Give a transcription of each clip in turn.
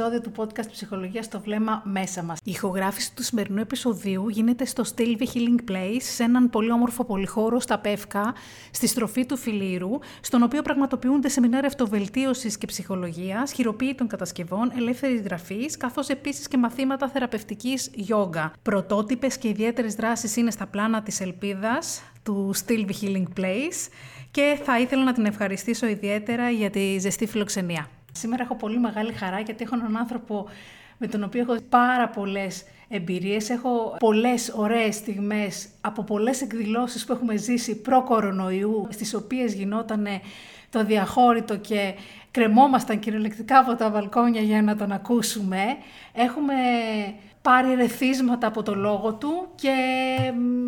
σε ένα ακόμη επεισόδιο του podcast Ψυχολογίας στο βλέμμα μέσα μας. Η ηχογράφηση του σημερινού επεισοδίου γίνεται στο Stilby Healing Place, σε έναν πολύ όμορφο πολυχώρο στα Πεύκα, στη στροφή του Φιλήρου, στον οποίο πραγματοποιούνται σεμινάρια αυτοβελτίωσης και ψυχολογίας, χειροποίητων κατασκευών, ελεύθερη γραφή, καθώς επίσης και μαθήματα θεραπευτικής γιόγκα. Πρωτότυπες και ιδιαίτερες δράσεις είναι στα πλάνα της ελπίδας του Stilby Healing Place και θα ήθελα να την ευχαριστήσω ιδιαίτερα για τη ζεστή φιλοξενία. Σήμερα έχω πολύ μεγάλη χαρά γιατί έχω έναν άνθρωπο με τον οποίο έχω πάρα πολλές εμπειρίες. Έχω πολλές ωραίες στιγμές από πολλές εκδηλώσεις που έχουμε ζήσει προ-κορονοϊού, στις οποίες γινόταν το διαχώρητο και κρεμόμασταν κυριολεκτικά από τα βαλκόνια για να τον ακούσουμε. Έχουμε πάρει ρεθίσματα από το λόγο του και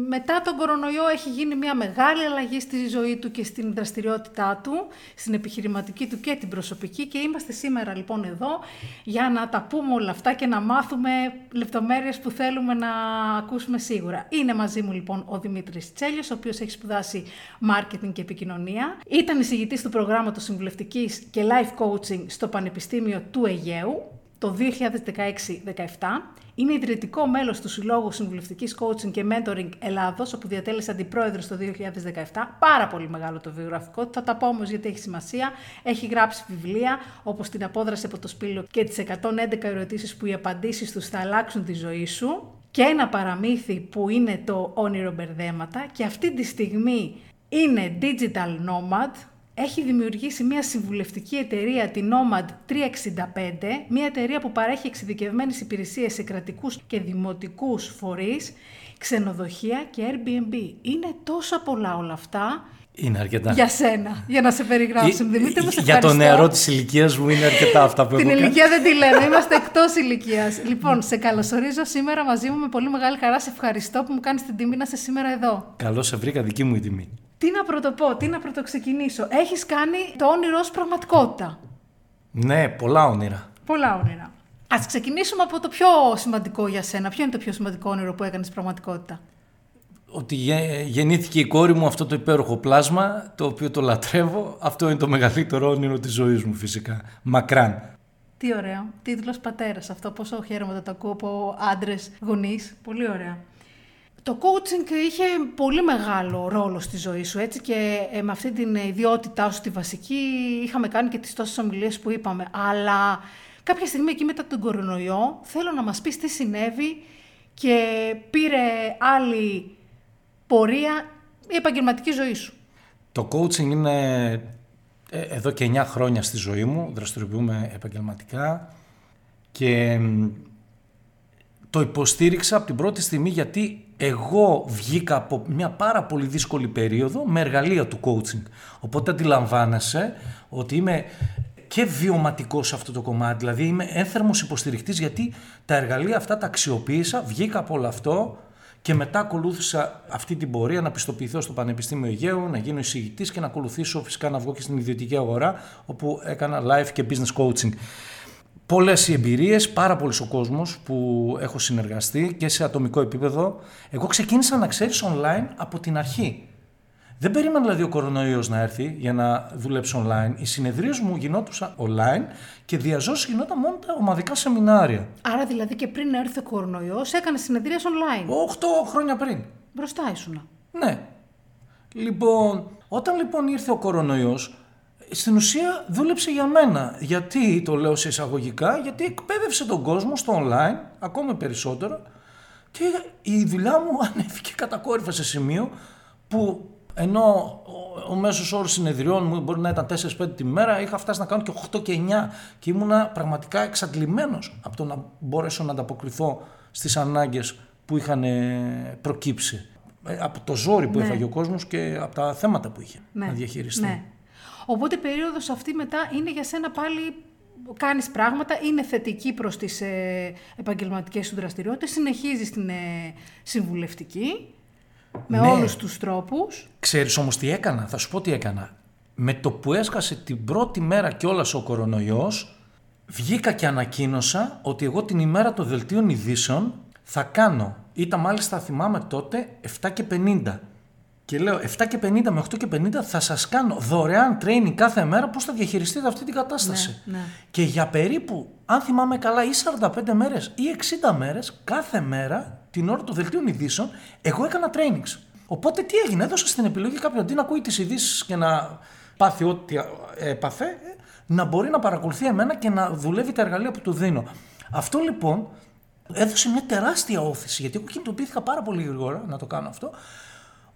μετά τον κορονοϊό έχει γίνει μια μεγάλη αλλαγή στη ζωή του και στην δραστηριότητά του, στην επιχειρηματική του και την προσωπική και είμαστε σήμερα λοιπόν εδώ για να τα πούμε όλα αυτά και να μάθουμε λεπτομέρειες που θέλουμε να ακούσουμε σίγουρα. Είναι μαζί μου λοιπόν ο Δημήτρης Τσέλιος, ο οποίος έχει σπουδάσει marketing και επικοινωνία. Ήταν εισηγητής του προγράμματος συμβουλευτικής και life coaching στο Πανεπιστήμιο του Αιγαίου το 2016-17. Είναι ιδρυτικό μέλος του Συλλόγου Συμβουλευτικής Coaching και Mentoring Ελλάδος, όπου διατέλεσε αντιπρόεδρος το 2017. Πάρα πολύ μεγάλο το βιογραφικό Θα τα πω όμως γιατί έχει σημασία. Έχει γράψει βιβλία, όπως την απόδραση από το σπήλο και τις 111 ερωτήσεις που οι απαντήσεις τους θα αλλάξουν τη ζωή σου. Και ένα παραμύθι που είναι το όνειρο μπερδέματα. Και αυτή τη στιγμή είναι digital nomad, έχει δημιουργήσει μια συμβουλευτική εταιρεία, την Nomad 365, μια εταιρεία που παρέχει εξειδικευμένες υπηρεσίες σε κρατικούς και δημοτικούς φορείς, ξενοδοχεία και Airbnb. Είναι τόσα πολλά όλα αυτά. Είναι αρκετά. Για σένα, για να σε περιγράψω. Δημήτρη, για το νεαρό της ηλικίας μου είναι αρκετά αυτά που Την ηλικία δεν τη λέμε, είμαστε εκτός ηλικίας. λοιπόν, σε καλωσορίζω σήμερα μαζί μου με πολύ μεγάλη χαρά. Σε ευχαριστώ που μου κάνεις την τιμή να είσαι σήμερα εδώ. Καλώς σε βρήκα, δική μου η τιμή. Τι να πρωτοπώ, τι να πρωτοξεκινήσω. Έχεις κάνει το όνειρό σου πραγματικότητα. Ναι, πολλά όνειρα. Πολλά όνειρα. Ας ξεκινήσουμε από το πιο σημαντικό για σένα. Ποιο είναι το πιο σημαντικό όνειρο που έκανες πραγματικότητα; Ότι γεννήθηκε η κόρη μου αυτό το υπέροχο πλάσμα, το οποίο το λατρεύω. Αυτό είναι το μεγαλύτερο όνειρο της ζωής μου φυσικά. Μακράν. Τι ωραίο. Τίτλος πατέρας. Αυτό πόσο χαίρομαι να το ακούω από άντρες γονείς. Πολύ ωραία. Το coaching είχε πολύ μεγάλο ρόλο στη ζωή σου, έτσι, και ε, με αυτή την ιδιότητά σου τη βασική είχαμε κάνει και τις τόσες ομιλίες που είπαμε. Αλλά κάποια στιγμή εκεί μετά τον κορονοϊό θέλω να μας πεις τι συνέβη και πήρε άλλη πορεία η επαγγελματική ζωή σου. Το coaching είναι ε, εδώ και 9 χρόνια στη ζωή μου, δραστηριοποιούμε επαγγελματικά και το υποστήριξα από την πρώτη στιγμή γιατί εγώ βγήκα από μια πάρα πολύ δύσκολη περίοδο με εργαλεία του coaching. Οπότε αντιλαμβάνεσαι ότι είμαι και βιωματικός σε αυτό το κομμάτι. Δηλαδή είμαι ένθερμος υποστηρικτής γιατί τα εργαλεία αυτά τα αξιοποίησα, βγήκα από όλο αυτό και μετά ακολούθησα αυτή την πορεία να πιστοποιηθώ στο Πανεπιστήμιο Αιγαίου, να γίνω εισηγητής και να ακολουθήσω φυσικά να βγω και στην ιδιωτική αγορά όπου έκανα life και business coaching. Πολλές οι εμπειρίες, πάρα πολλοί ο κόσμος που έχω συνεργαστεί και σε ατομικό επίπεδο. Εγώ ξεκίνησα να ξέρεις online από την αρχή. Δεν περίμενα δηλαδή ο κορονοϊός να έρθει για να δουλέψω online. Οι συνεδρίες μου γινόντουσαν online και διαζώσει γινόταν μόνο τα ομαδικά σεμινάρια. Άρα δηλαδή και πριν έρθει ο κορονοϊός, έκανες συνεδρίες online; 8 χρόνια πριν. Μπροστά ήσουν. Ναι. Λοιπόν, όταν λοιπόν ήρθε ο κορονοϊός, στην ουσία δούλεψε για μένα. Γιατί το λέω σε εισαγωγικά, γιατί εκπαίδευσε τον κόσμο στο online, ακόμα περισσότερο, και η δουλειά μου ανέβηκε κατακόρυφα σε σημείο που ενώ ο, ο μέσος όρος συνεδριών μου μπορεί να ήταν 4-5 τη μέρα, είχα φτάσει να κάνω και 8 και 9 και ήμουνα πραγματικά εξαντλημένος από το να μπορέσω να ανταποκριθώ στις ανάγκες που είχαν προκύψει. Ε, από το ζόρι που ναι. έφαγε ο κόσμος και από τα θέματα που είχε ναι. να διαχειριστεί. Ναι. Οπότε η περίοδος αυτή μετά είναι για σένα πάλι κάνεις πράγματα, είναι θετική προς τις ε, επαγγελματικές σου δραστηριότητες, συνεχίζεις την ε, συμβουλευτική με ναι. όλους τους τρόπους. Ξέρεις όμως τι έκανα, θα σου πω τι έκανα. Με το που έσκασε την πρώτη μέρα κιόλας ο κορονοϊός, βγήκα και ανακοίνωσα ότι εγώ την ημέρα των δελτίων ειδήσεων θα κάνω, ήταν μάλιστα θυμάμαι τότε 7 και 50 Και λέω 7 και 50 με 8 και 50 θα σας κάνω δωρεάν training κάθε μέρα πώς θα διαχειριστείτε αυτή την κατάσταση. Ναι, ναι. Και για περίπου, αν θυμάμαι καλά, ή 45 μέρες ή 60 μέρες, κάθε μέρα, την ώρα των δελτίων ειδήσεων, εγώ έκανα trainings. Οπότε τι έγινε, έδωσα στην επιλογή κάποιον αντί να ακούει τις ειδήσεις και να πάθει ό,τι έπαθε, να μπορεί να παρακολουθεί εμένα και να δουλεύει τα εργαλεία που του δίνω. Αυτό λοιπόν έδωσε μια τεράστια όθηση, γιατί εγώ κινητοποιήθηκα πάρα πολύ γρήγορα να το κάνω αυτό.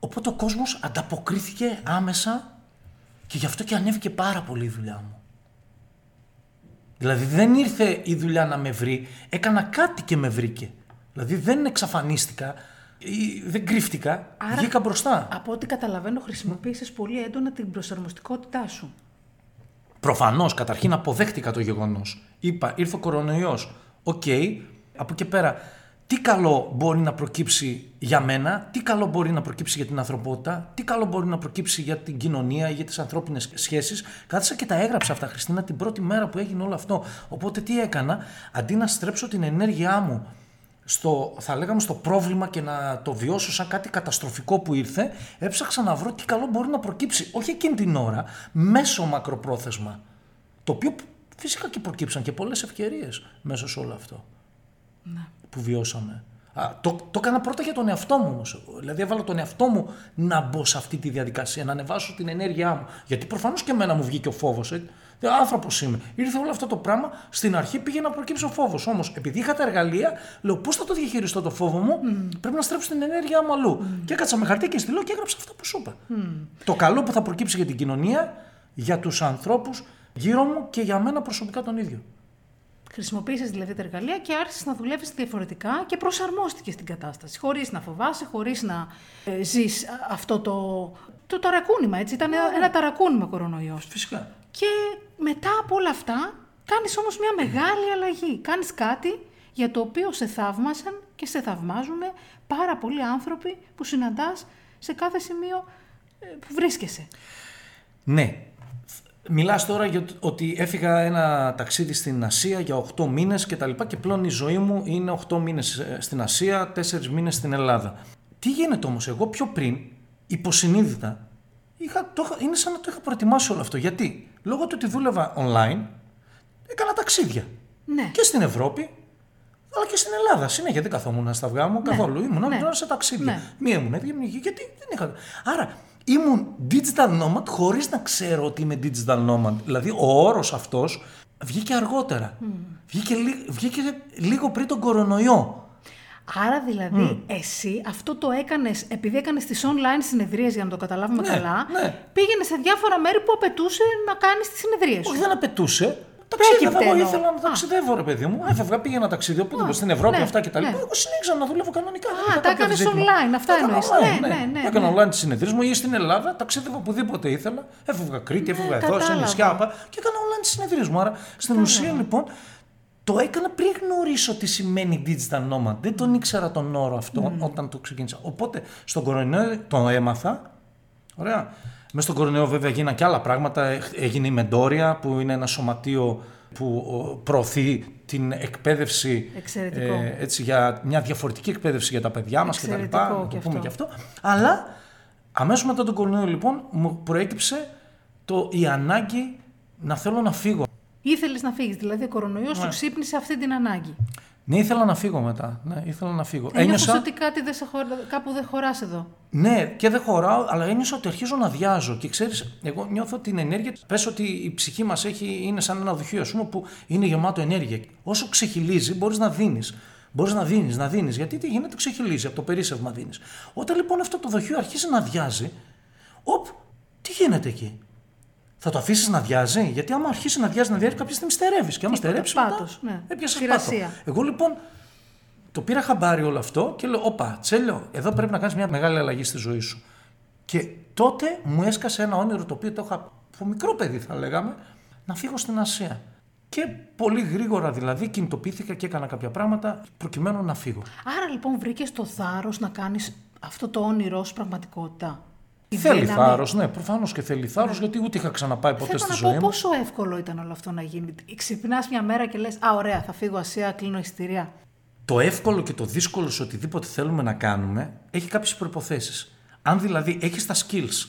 Οπότε ο κόσμος ανταποκρίθηκε άμεσα και γι' αυτό και ανέβηκε πάρα πολύ η δουλειά μου. Δηλαδή δεν ήρθε η δουλειά να με βρει, έκανα κάτι και με βρήκε. Δηλαδή δεν εξαφανίστηκα, ή δεν κρύφτηκα, Άρα, βγήκα μπροστά. Από ό,τι καταλαβαίνω, χρησιμοποίησες πολύ έντονα την προσαρμοστικότητά σου. Προφανώς, καταρχήν αποδέχτηκα το γεγονός. Είπα, ήρθε ο κορονοϊός. Οκ, από εκεί πέρα, τι καλό μπορεί να προκύψει για μένα, τι καλό μπορεί να προκύψει για την ανθρωπότητα, τι καλό μπορεί να προκύψει για την κοινωνία, για τις ανθρώπινες σχέσεις. Κάθισα και τα έγραψα αυτά, Χριστίνα, την πρώτη μέρα που έγινε όλο αυτό. Οπότε τι έκανα, αντί να στρέψω την ενέργειά μου στο, θα λέγαμε στο πρόβλημα και να το βιώσω σαν κάτι καταστροφικό που ήρθε, έψαξα να βρω τι καλό μπορεί να προκύψει, όχι εκείνη την ώρα, μέσω μακροπρόθεσμα. Το οποίο φυσικά και προκύψαν και πολλές ευκαιρίες μέσα σε όλο αυτό Ναι. Που βιώσαμε. Α, το, το έκανα πρώτα για τον εαυτό μου όμως. Δηλαδή έβαλα τον εαυτό μου να μπω σε αυτή τη διαδικασία, να ανεβάσω την ενέργειά μου. Γιατί προφανώς και εμένα μου βγήκε ο φόβος. Ε. Άνθρωπος είμαι. Ήρθε όλο αυτό το πράγμα. Στην αρχή πήγε να προκύψει ο φόβος. Όμως, επειδή είχα τα εργαλεία, λέω πώς θα το διαχειριστώ το φόβο μου, πρέπει να στρέψω την ενέργειά μου αλλού. Και έκατσα με χαρτί και στυλό και έγραψα αυτό που σου είπα. Το καλό που θα προκύψει για την κοινωνία, για τους ανθρώπους γύρω μου και για μένα προσωπικά τον ίδιο. Χρησιμοποίησες δηλαδή τα εργαλεία και άρχισες να δουλεύεις διαφορετικά και προσαρμόστηκες στην κατάσταση. Χωρίς να φοβάσαι, χωρίς να ε, ζεις α, αυτό το, το ταρακούνημα, έτσι. Ήταν ένα ταρακούνημα κορονοϊός. Φυσικά. Και μετά από όλα αυτά, κάνεις όμως μια μεγάλη αλλαγή. Κάνεις κάτι για το οποίο σε θαύμασαν και σε θαυμάζουν πάρα πολλοί άνθρωποι που συναντάς σε κάθε σημείο ε, που βρίσκεσαι. Ναι. Μιλάς τώρα για το- ότι έφυγα ένα ταξίδι στην Ασία για 8 μήνες και τα λοιπά και πλέον η ζωή μου είναι 8 μήνες ε, στην Ασία, 4 μήνες στην Ελλάδα. Τι γίνεται όμως, εγώ πιο πριν, υποσυνείδητα, είχα, το, είχα- είναι σαν να το είχα προετοιμάσει όλο αυτό. Γιατί, λόγω του ότι δούλευα online, έκανα ταξίδια. Ναι. Και στην Ευρώπη, αλλά και στην Ελλάδα. Συνέχεια δεν καθόμουν στα αυγά μου καθόλου. Ήμουν ναι. ναι. σε ταξίδια. Ναι. Μία ήμουν έτοιμη, γιατί δεν είχα. Άρα ήμουν digital nomad χωρίς να ξέρω ότι είμαι digital nomad. Δηλαδή ο όρος αυτός βγήκε αργότερα. Βγήκε, λι- βγήκε λίγο πριν τον κορονοϊό. Άρα δηλαδή εσύ αυτό το έκανες, επειδή έκανες τις online συνεδρίες για να το καταλάβουμε Ναι, καλά, ναι. πήγαινε σε διάφορα μέρη που απαιτούσε να κάνεις τις συνεδρίες σου. Όχι, δεν απαιτούσε. Ταξίδευα, Πρόκειται εγώ εννοώ. ήθελα να Α. ταξιδεύω, ρε παιδί μου. Έφευγα, πήγαινα ταξίδι οπουδήποτε στην Ευρώπη, ναι, αυτά και τα λοιπά. ναι. Εγώ συνέχιζα να δουλεύω κανονικά. δεν Α, είχα τα κάποιο έκανες ζήτημα. online, αυτά Τα έκανα εννοείς. online, Ναι, ναι, ναι, Έκανα ναι. online τι συνεδρίε μου ή στην Ελλάδα, ταξίδευα οπουδήποτε ήθελα. Έφευγα Κρήτη, έφευγα εδώ, σε Ναι, κατάλαβα. νησιά πα, και έκανα online τι συνεδρίε μου. Άρα στην ουσία λοιπόν το έκανα πριν γνωρίσω τι σημαίνει digital nomad. Δεν τον ήξερα τον όρο αυτό Ναι. όταν το ξεκίνησα. Οπότε στον κορονοϊό το έμαθα. Ωραία. Μέσα στον κορονοϊό βέβαια γίνανε και άλλα πράγματα. Έχ- Έγινε η Μεντόρια που είναι ένα σωματείο που ο, προωθεί την εκπαίδευση Εξαιρετικό. έτσι, για μια διαφορετική εκπαίδευση για τα παιδιά μας και τα λοιπά. Εξαιρετικό Να και το πούμε αυτό. και αυτό. Αλλά αμέσως μετά τον κορονοϊό λοιπόν μου προέκυψε το, η ανάγκη να θέλω να φύγω. Ήθελες να φύγεις, δηλαδή ο κορονοϊός σου ξύπνησε αυτή την ανάγκη. Ναι, ήθελα να φύγω μετά. Ναι, ήθελα να φύγω. Ένιωθες ότι κάτι δεν σε χωρα... κάπου δεν χωράς εδώ; Ναι, και δεν χωράω, αλλά ένιωσα ότι αρχίζω να διάζω. Και ξέρεις, εγώ νιώθω την ενέργεια. Πες ότι η ψυχή μας είναι σαν ένα δοχείο, ας πούμε, που είναι γεμάτο ενέργεια. Όσο ξεχυλίζει, μπορείς να δίνεις. Μπορείς να δίνεις, να δίνεις. Γιατί τι γίνεται, ξεχυλίζει, από το περίσσευμα δίνεις. Όταν λοιπόν αυτό το δοχείο αρχίζει να διάζει, οπ, τι γίνεται εκεί; Θα το αφήσεις να διάζει, γιατί άμα αρχίσει να διάζει, να διάζει, κάποια στιγμή στερεύεις. Και άμα στερέψεις. πάτος, ναι. Έπιασες Ξηρασία. πάτο. Εγώ λοιπόν το πήρα χαμπάρι όλο αυτό και λέω: Όπα, τσέλιο, εδώ πρέπει να κάνεις μια μεγάλη αλλαγή στη ζωή σου. Και τότε μου έσκασε ένα όνειρο το οποίο το είχα από μικρό παιδί, θα λέγαμε, να φύγω στην Ασία. Και πολύ γρήγορα δηλαδή κινητοποιήθηκα και έκανα κάποια πράγματα προκειμένου να φύγω. Άρα λοιπόν βρήκες το θάρρος να κάνεις αυτό το όνειρό σου πραγματικότητα; Η θέλει δύναμη. θάρρος, ναι, προφανώς και θέλει θάρρος, γιατί ούτε είχα ξαναπάει ποτέ Θέλω στη να ζωή πω μου. πόσο εύκολο ήταν όλο αυτό να γίνει. Ξυπνάς μια μέρα και λες: Α, ωραία, θα φύγω Ασία, κλείνω εισιτήρια. Το εύκολο και το δύσκολο σε οτιδήποτε θέλουμε να κάνουμε έχει κάποιες προποθέσει. Αν δηλαδή έχεις τα skills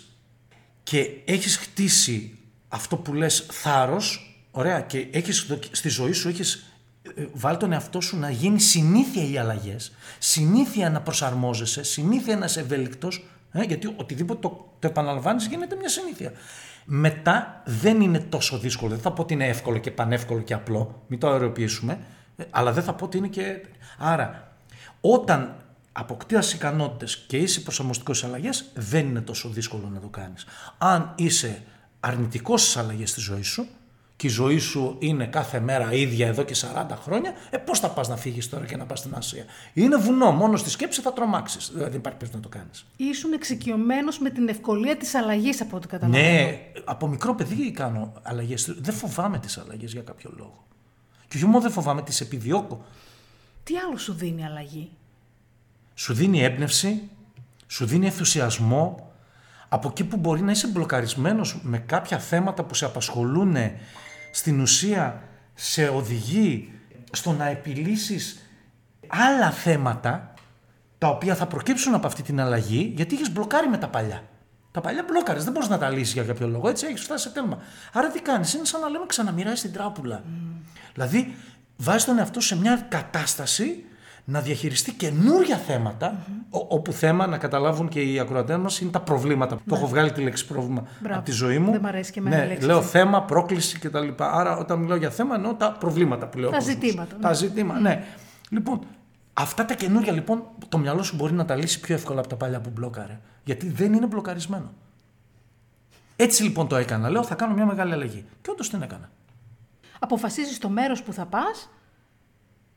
και έχεις χτίσει αυτό που λες θάρρος, ωραία, και έχεις, στη ζωή σου έχεις ε, βάλει τον εαυτό σου να γίνει συνήθεια οι αλλαγές, συνήθεια να προσαρμόζεσαι, συνήθεια να είσαι ευέλικτος, ε, γιατί οτιδήποτε το, το επαναλαμβάνεις γίνεται μια συνήθεια. Μετά δεν είναι τόσο δύσκολο. Δεν θα πω ότι είναι εύκολο και πανεύκολο και απλό. Μην το αεροποιήσουμε. Ε, αλλά δεν θα πω ότι είναι και. Άρα, όταν αποκτάς ικανότητες και είσαι προσαρμοστικό στι αλλαγές, δεν είναι τόσο δύσκολο να το κάνεις. Αν είσαι αρνητικός στις αλλαγές στη ζωή σου και η ζωή σου είναι κάθε μέρα ίδια εδώ και 40 χρόνια, ε, πώς θα πας να φύγεις τώρα και να πας στην Ασία; Είναι βουνό. Μόνος στη σκέψη θα τρομάξεις. Δηλαδή, δεν υπάρχει περίπτωση να το κάνεις. Ήσουν εξοικειωμένος με την ευκολία της αλλαγής, από ό,τι καταλαβαίνω. Ναι, από μικρό παιδί κάνω αλλαγές. Δεν φοβάμαι τις αλλαγές για κάποιο λόγο. Και όχι μόνο δεν φοβάμαι, τις επιδιώκω. Τι άλλο σου δίνει αλλαγή; Σου δίνει έμπνευση, σου δίνει ενθουσιασμό. Από εκεί που μπορεί να είσαι μπλοκαρισμένος με κάποια θέματα που σε απασχολούν στην ουσία σε οδηγεί στο να επιλύσεις άλλα θέματα τα οποία θα προκύψουν από αυτή την αλλαγή γιατί έχεις μπλοκάρει με τα παλιά. Τα παλιά μπλόκαρες, δεν μπορείς να τα λύσεις για κάποιο λόγο. Έτσι έχεις φτάσει σε τέλμα. Άρα τι κάνεις, είναι σαν να λέμε ξαναμοιράζει την τράπουλα. Mm. Δηλαδή, βάζεις τον εαυτό σε μια κατάσταση να διαχειριστεί καινούρια όπου θέμα να καταλάβουν και οι ακροατές μας είναι τα προβλήματα. Ναι. Το έχω βγάλει τη λέξη πρόβλημα από τη ζωή μου. Δεν μου αρέσει και εμένα ναι, Λέω θέμα, πρόκληση κτλ. Άρα, όταν μιλάω για θέμα, εννοώ τα προβλήματα που λέω. Τα ζητήματα. Τα ναι. ζητήματα, ναι. Λοιπόν, αυτά τα καινούρια λοιπόν, το μυαλό σου μπορεί να τα λύσει πιο εύκολα από τα παλιά που μπλόκαρε. Γιατί δεν είναι μπλοκαρισμένο. Έτσι λοιπόν το έκανα. Λέω θα κάνω μια μεγάλη αλλαγή. Και όντως την έκανα. Αποφασίζεις το μέρος που θα πας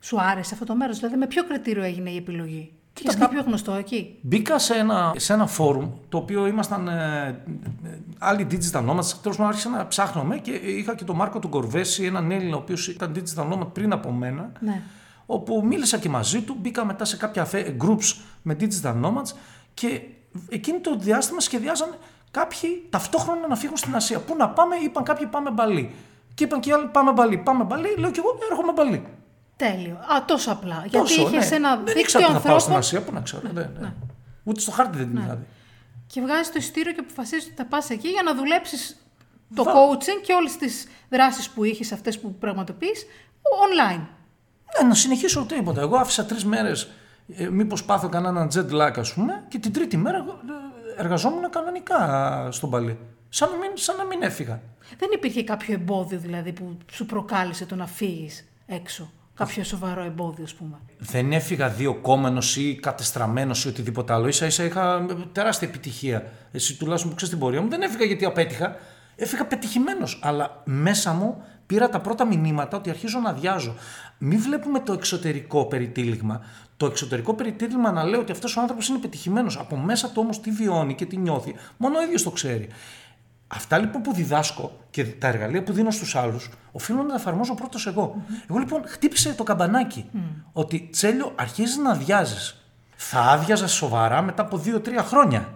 σου άρεσε αυτό το μέρος, δηλαδή με ποιο κριτήριο έγινε η επιλογή; Είχες κάποιο γνωστό εκεί; Μπήκα σε ένα, σε ένα φόρουμ το οποίο ήμασταν ε, ε άλλοι digital nomads. Τέλος πάντων, άρχισα να ψάχνομαι και είχα και τον Μάρκο του Κορβέση, έναν Έλληνα ο οποίος ήταν digital nomad πριν από μένα. Ναι. Όπου μίλησα και μαζί του. Μπήκα μετά σε κάποια groups με digital nomads και εκείνη το διάστημα σχεδιάζαν κάποιοι ταυτόχρονα να φύγουν στην Ασία. Πού να πάμε, είπαν κάποιοι πάμε μπαλί. Και είπαν και οι άλλοι πάμε μπαλί. Πάμε μπαλί, λέω και εγώ έρχομαι μπαλί. Τέλειο. Α, τόσο απλά. Τόσο, Γιατί είχες ναι. ένα δεν δίκτυο ανθρώπων. να πάω στην Ασία, πού να ξέρω. Ναι, ναι. ναι. Ούτε στο χάρτη δεν την ναι. Και βγάζεις το εισιτήριο και αποφασίζεις ότι θα πας εκεί για να δουλέψεις το coaching και όλες τις δράσεις που είχες, αυτές που πραγματοποιείς, online. Ναι, να συνεχίσω τίποτα. Εγώ άφησα τρεις μέρες, ε, μήπως πάθω κανένα jet lag, ας πούμε, και την τρίτη μέρα ε, εργαζόμουν κανονικά στον Παλί. Σαν να, μην, σαν να μην έφυγα. Δεν υπήρχε κάποιο εμπόδιο δηλαδή που σου προκάλεσε το να φύγεις έξω; Κάποιο σοβαρό εμπόδιο, ας πούμε. Δεν έφυγα δύο κόμενος ή κατεστραμμένος ή οτιδήποτε άλλο. σα ίσα είχα τεράστια επιτυχία. Εσύ τουλάχιστον που ξέρεις την πορεία μου, δεν έφυγα γιατί απέτυχα. Έφυγα πετυχημένος. Αλλά μέσα μου πήρα τα πρώτα μηνύματα ότι αρχίζω να αδειάζω. Μην βλέπουμε το εξωτερικό περιτύλιγμα. Το εξωτερικό περιτύλιγμα να λέει ότι αυτός ο άνθρωπος είναι πετυχημένος. Από μέσα του όμως τι βιώνει και τι νιώθει. Μόνο ο ίδιος το ξέρει. Αυτά λοιπόν που διδάσκω και τα εργαλεία που δίνω στους άλλους, οφείλω να τα εφαρμόζω πρώτος εγώ. Εγώ λοιπόν χτύπησε το καμπανάκι ότι τσέλιο αρχίζεις να αδειάζεις. Θα άδειαζα σοβαρά μετά από 2-3 χρόνια.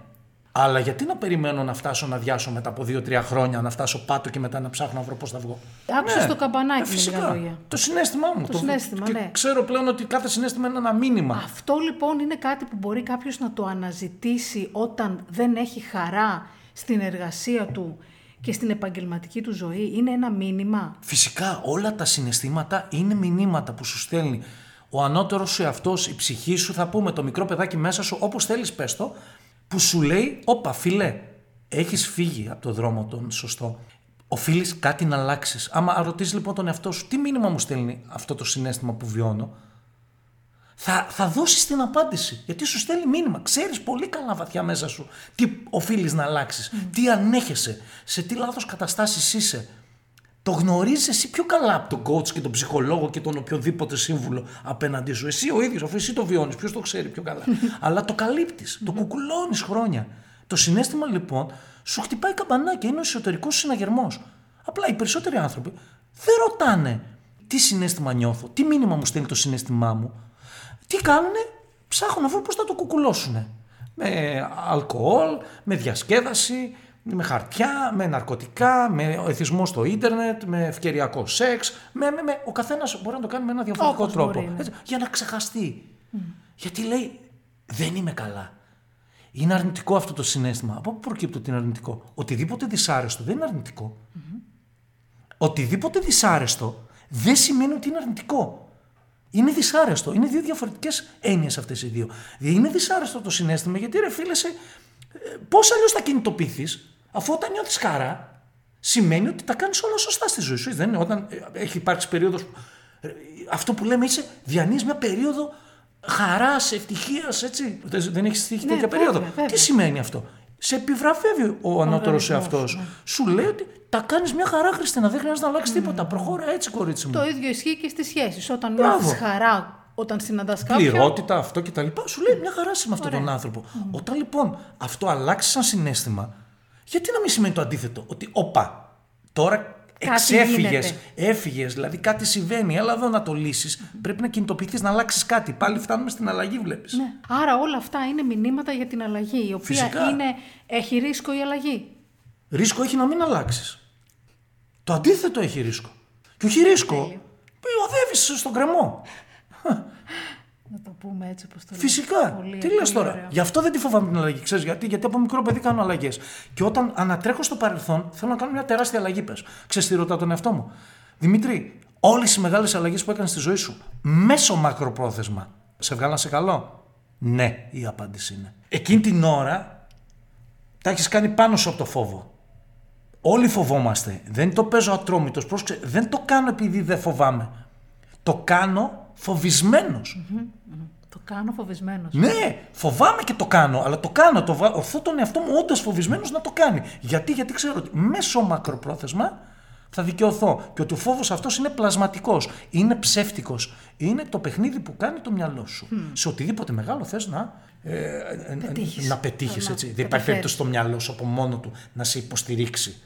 Αλλά γιατί να περιμένω να φτάσω να αδειάσω μετά από 2-3 χρόνια, να φτάσω πάτο και μετά να ψάχνω να βρω πώς θα βγω; Άκουσες ναι, το καμπανάκι, ε, φυσικά. Το συνέστημά μου. Το, το συνέστημα, ναι. Ξέρω πλέον ότι κάθε συνέστημα είναι ένα μήνυμα. Αυτό λοιπόν είναι κάτι που μπορεί κάποιος να το αναζητήσει όταν δεν έχει χαρά στην εργασία του και στην επαγγελματική του ζωή είναι ένα μήνυμα. Φυσικά όλα τα συναισθήματα είναι μηνύματα που σου στέλνει. Ο ανώτερος σου εαυτός, η ψυχή σου θα πούμε, το μικρό παιδάκι μέσα σου, όπως θέλεις πες το, που σου λέει, όπα φίλε, έχεις φύγει από το δρόμο τον σωστό. Οφείλεις κάτι να αλλάξεις. Άμα ρωτήσεις λοιπόν τον εαυτό σου, τι μήνυμα μου στέλνει αυτό το συνέστημα που βιώνω, θα, θα δώσεις την απάντηση. Γιατί σου στέλνει μήνυμα. Ξέρεις πολύ καλά βαθιά μέσα σου τι οφείλεις να αλλάξεις, τι ανέχεσαι, σε τι λάθος καταστάσεις είσαι. Το γνωρίζεις εσύ πιο καλά από τον coach και τον ψυχολόγο και τον οποιοδήποτε σύμβουλο απέναντί σου. Εσύ ο ίδιος, αφού εσύ το βιώνεις, ποιος το ξέρει πιο καλά. Αλλά το καλύπτεις, το κουκουλώνεις χρόνια. Το συνέστημα λοιπόν σου χτυπάει καμπανάκι, είναι ο εσωτερικός συναγερμός. Απλά οι περισσότεροι άνθρωποι δεν ρωτάνε τι συνέστημα νιώθω, τι μήνυμα μου στέλνει το συνέστημά μου τι κάνουνε, ψάχνουν να βρουν πώς θα το κουκουλώσουν. Με αλκοόλ, με διασκέδαση, με χαρτιά, με ναρκωτικά, με εθισμό στο ίντερνετ, με ευκαιριακό σεξ. Με, με, με. Ο καθένας μπορεί να το κάνει με ένα διαφορετικό τρόπο. Ναι. για να ξεχαστεί. Γιατί λέει δεν είμαι καλά. Είναι αρνητικό αυτό το συνέστημα. Από πού προκύπτει ότι είναι αρνητικό; Οτιδήποτε δυσάρεστο δεν είναι αρνητικό. Οτιδήποτε δυσάρεστο δεν σημαίνει ότι είναι αρνητικό. Είναι δυσάρεστο. Είναι δύο διαφορετικές έννοιες αυτές οι δύο. Δηλαδή είναι δυσάρεστο το συνέστημα γιατί ρε φίλε, σε, πώς αλλιώς θα κινητοποιηθείς αφού όταν νιώθεις χαρά, σημαίνει ότι τα κάνεις όλα σωστά στη ζωή σου. Δεν είναι όταν ε, έχει υπάρξει περίοδος. Αυτό που λέμε είσαι διανύεις μια περίοδο χαράς, ευτυχίας, έτσι. Δεν έχεις τύχει Ναι, τέτοια βέβαια, περίοδο. βέβαια. Τι σημαίνει αυτό; Σε επιβραβεύει ο ανώτερος οργανισμός, εαυτός. ναι. Σου λέει ότι τα κάνεις μια χαρά, Χριστίνα. Δεν χρειάζεται να αλλάξεις τίποτα. Προχώρα έτσι, κορίτσι μου. Το ίδιο ισχύει και στις σχέσεις. Όταν Μπράβο. νιώθεις χαρά όταν συναντάς κάποιον. πληρότητα, αυτό και τα λοιπά. Σου λέει μια χαρά είσαι με αυτόν τον Ωραία. άνθρωπο. Όταν λοιπόν αυτό αλλάξει σαν συνέστημα, γιατί να μην σημαίνει το αντίθετο. Ότι όπα, τώρα Κάτι εξέφυγε, γίνεται. έφυγες, δηλαδή κάτι συμβαίνει. Έλα εδώ να το λύσεις. Πρέπει να κινητοποιηθείς, να αλλάξεις κάτι. Πάλι φτάνουμε στην αλλαγή, βλέπεις. Ναι. Άρα όλα αυτά είναι μηνύματα για την αλλαγή, η οποία Φυσικά. είναι, έχει ρίσκο η αλλαγή. Ρίσκο έχει να μην αλλάξεις. Το αντίθετο έχει ρίσκο. Και όχι ρίσκο, Τέλειο. οδεύεις στον κρεμό. Να το πούμε έτσι όπως το λέω. Φυσικά. Πολύ, Τι λες πολύ τώρα; ωραίο. Γι' αυτό δεν τη φοβάμαι την αλλαγή. Ξέρεις γιατί, γιατί από μικρό παιδί κάνω αλλαγές. Και όταν ανατρέχω στο παρελθόν, θέλω να κάνω μια τεράστια αλλαγή. Πες. Ξέρεις τι ρωτάω τον εαυτό μου; Δημήτρη, όλες οι μεγάλες αλλαγές που έκανες στη ζωή σου, μέσω μακροπρόθεσμα, σε βγάλαν σε καλό; Ναι, η απάντηση είναι. Εκείνη την ώρα τα έχεις κάνει πάνω σου από το φόβο. Όλοι φοβόμαστε. Δεν το παίζω ατρόμητος. Πρόσεξε, δεν το κάνω επειδή δεν φοβάμαι. Το κάνω φοβισμένος. Το κάνω φοβισμένος. Ναι, φοβάμαι και το κάνω, αλλά το κάνω. Το βα... Οθώ τον εαυτό μου όντα φοβισμένος να το κάνει. Γιατί, γιατί ξέρω ότι μέσω μακροπρόθεσμα θα δικαιωθώ και ότι ο φόβος αυτός είναι πλασματικός, είναι ψεύτικος. Είναι το παιχνίδι που κάνει το μυαλό σου. Σε οτιδήποτε μεγάλο θες να, ε, ε, Πετύχεις. να πετύχεις. Να Δεν υπάρχει καταφέρεις. περίπτωση στο μυαλό σου από μόνο του να σε υποστηρίξει.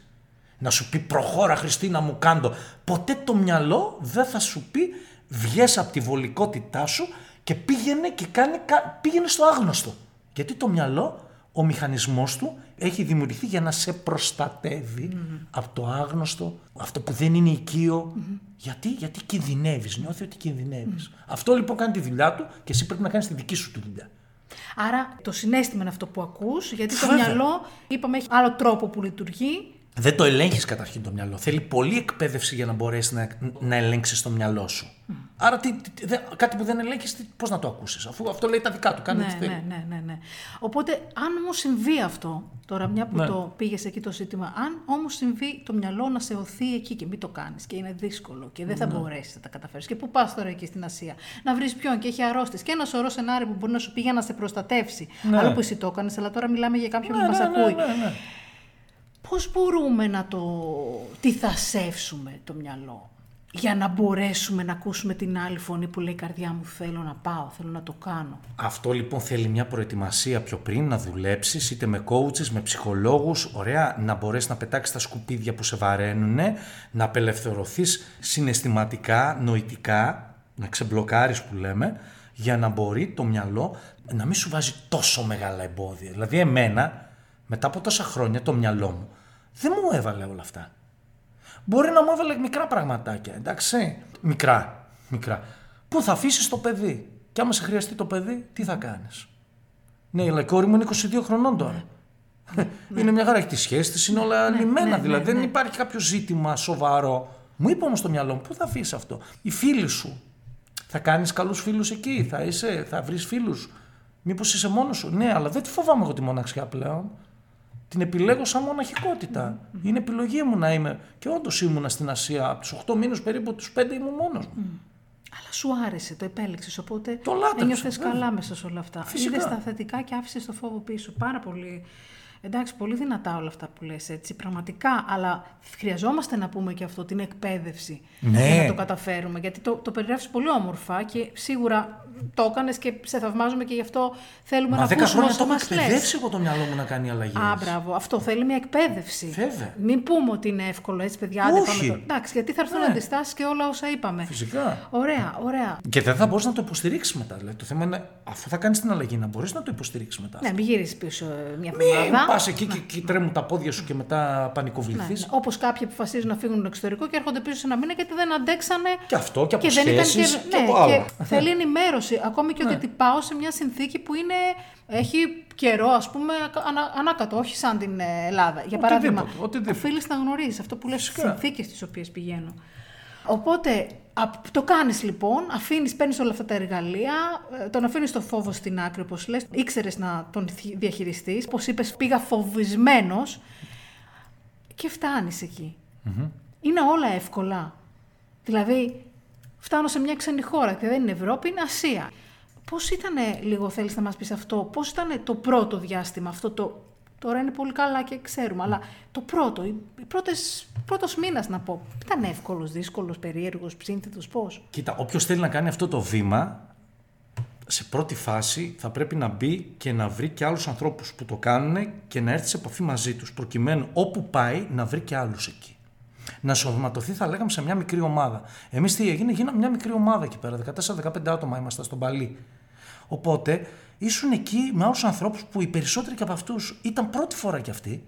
Να σου πει προχώρα Χριστίνα μου κάντο. Ποτέ το μυαλό δεν θα σου πει βγες από τη βολικότητά σου και πήγαινε και κάνει, κα- πήγαινε στο άγνωστο. Γιατί το μυαλό, ο μηχανισμός του έχει δημιουργηθεί για να σε προστατεύει από το άγνωστο, αυτό που δεν είναι οικείο. Γιατί, γιατί κινδυνεύεις, νιώθει ότι κινδυνεύεις. Αυτό λοιπόν κάνει τη δουλειά του και εσύ πρέπει να κάνεις τη δική σου τη δουλειά. Άρα το συνέστημα είναι αυτό που ακούς, γιατί το Βέβαια. μυαλό, είπαμε, έχει άλλο τρόπο που λειτουργεί. Δεν το ελέγχεις καταρχήν το μυαλό. Θέλει πολλή εκπαίδευση για να μπορέσει να, να ελέγξεις το μυαλό σου. Άρα τι, τι- δεν- κάτι που δεν ελέγχεις, πώς να το ακούσεις, αφού αυτό λέει τα δικά του. Κάνει ό,τι Ναι, θέλει. ναι, ναι, ναι, ναι. Οπότε, αν όμως συμβεί αυτό, τώρα μια που Ναι. το πήγες εκεί το ζήτημα, αν όμως συμβεί το μυαλό να σε οθεί εκεί και μην το κάνεις και είναι δύσκολο και δεν θα Ναι. μπορέσεις να τα καταφέρεις. Και πού πας τώρα εκεί στην Ασία, να βρεις ποιον και έχει αρρώστιε και ένας σωρός σενάρια που μπορεί να σου πει για να σε προστατεύσει. Ναι. Άλλο που εσύ το έκανες, αλλά τώρα μιλάμε για κάποιον Ναι, που μας ναι, ναι, ακούει. ναι, ναι. Πώς μπορούμε να το τυθασεύσουμε το μυαλό για να μπορέσουμε να ακούσουμε την άλλη φωνή που λέει η καρδιά μου θέλω να πάω, θέλω να το κάνω. Αυτό λοιπόν θέλει μια προετοιμασία πιο πριν να δουλέψεις είτε με coaches, με ψυχολόγους. Ωραία, να μπορέσεις να πετάξεις τα σκουπίδια που σε βαραίνουν, να απελευθερωθείς συναισθηματικά, νοητικά, να ξεμπλοκάρεις που λέμε, για να μπορεί το μυαλό να μην σου βάζει τόσο μεγάλα εμπόδια. Δηλαδή, εμένα, μετά από τόσα χρόνια, το μυαλό μου δεν μου έβαλε όλα αυτά. Μπορεί να μου έβαλε μικρά πραγματάκια, εντάξει. Μικρά, μικρά. Πού θα αφήσεις το παιδί; Και άμα σε χρειαστεί το παιδί, τι θα κάνεις; Ναι, αλλά η κόρη μου είναι 22 χρονών τώρα. Είναι μια χαρά, έχει τη σχέση της, είναι όλα λιμένα. ναι, δηλαδή ναι, δεν υπάρχει κάποιο ζήτημα σοβαρό. Μου είπε όμως το μυαλό μου, πού θα αφήσεις αυτό; Οι φίλοι σου. Θα κάνεις καλούς φίλους εκεί, θα, είσαι, θα βρεις φίλους; Μήπως είσαι μόνος σου; Ναι, αλλά δεν τη φοβάμαι εγώ τη μοναξιά πλέον. Την επιλέγω σαν μοναχικότητα. Είναι επιλογή μου να είμαι. Και όντως ήμουνα στην Ασία. Από τους 8 μήνες περίπου, τους 5 ήμουν μόνος μου. Αλλά σου άρεσε, το επέλεξες. Οπότε Το λάτρεψα, ένιωθες βέβαια. καλά μέσα σε όλα αυτά. Φυσικά. Είδες τα θετικά και άφησες το φόβο πίσω. Πάρα πολύ. Εντάξει, πολύ δυνατά όλα αυτά που λες έτσι, πραγματικά, αλλά χρειαζόμαστε να πούμε και αυτό, την εκπαίδευση Ναι. για να το καταφέρουμε, γιατί το, το περιγράφεις πολύ όμορφα και σίγουρα το έκανες και σε θαυμάζουμε και γι' αυτό θέλουμε Μα να 10 ακούσουμε χρόνια όσο το έχω μας λες. εκπαιδεύσει εγώ το μυαλό μου να κάνει αλλαγές. Α, μπράβο. Αυτό θέλει μια εκπαίδευση. Βέβαια. Μην πούμε ότι είναι εύκολο έτσι, παιδιά. άντε Όχι. πάμε το- Εντάξει, γιατί θα έρθουν Ναι. αντιστάσεις και όλα όσα είπαμε. Φυσικά. Ωραία, ωραία. Και δεν θα μπορείς να το υποστηρίξεις μετά. Δηλαδή, το θέμα είναι, αφού θα κάνεις την αλλαγή, να μπορείς να το υποστηρίξεις μετά. Ναι, μην γυρίσεις πίσω ε, μια Μην εβδομάδα. πας εκεί και, και τρέμουν τα πόδια σου και μετά Ναι, πανικοβληθείς. ναι. Όπως κάποιοι αποφασίζουν να φύγουν στο εξωτερικό και έρχονται πίσω σε ένα μήνα γιατί δεν αντέξανε. Και αυτό και από δεν ήταν σχέσεις και, και ναι, από άλλα. και θέλει ενημέρωση υποχρέωση. Ακόμη και Ναι. ότι πάω σε μια συνθήκη που είναι, έχει καιρό, ας πούμε, ανα, ανάκατο, όχι σαν την ε, Ελλάδα. Για παράδειγμα, Οτιδήποτε, οτιδήποτε. οφείλεις να γνωρίζεις αυτό που λες στις Φυσικά. συνθήκες στι οποίες πηγαίνω. Οπότε απ- το κάνεις λοιπόν, αφήνεις, παίρνεις όλα αυτά τα εργαλεία, ε, τον αφήνεις το φόβο στην άκρη όπως λες, ήξερες να τον θυ- διαχειριστείς, όπως είπες πήγα φοβισμένος και φτάνεις εκεί. Είναι όλα εύκολα. Δηλαδή φτάνω σε μια ξένη χώρα και δεν είναι Ευρώπη, είναι Ασία. Πώς ήταν λίγο θέλεις να μας πεις αυτό, πώς ήταν το πρώτο διάστημα, αυτό το... Τώρα είναι πολύ καλά και ξέρουμε, αλλά το πρώτο, οι οι πρώτες, πρώτος μήνας να πω, ήταν εύκολος, δύσκολος, περίεργος, σύνθετος, πώς; Κοίτα, όποιος θέλει να κάνει αυτό το βήμα, σε πρώτη φάση θα πρέπει να μπει και να βρει και άλλους ανθρώπους που το κάνουν και να έρθει σε επαφή μαζί τους, προκειμένου όπου πάει να βρει και άλλους εκεί. Να σωματωθεί, θα λέγαμε, σε μια μικρή ομάδα. Εμείς τι έγινε, γίναμε μια μικρή ομάδα εκεί πέρα, 14-15 άτομα ήμασταν στον Παλί. Οπότε ήσουν εκεί με άλλους ανθρώπους που οι περισσότεροι και από αυτούς ήταν πρώτη φορά κι αυτοί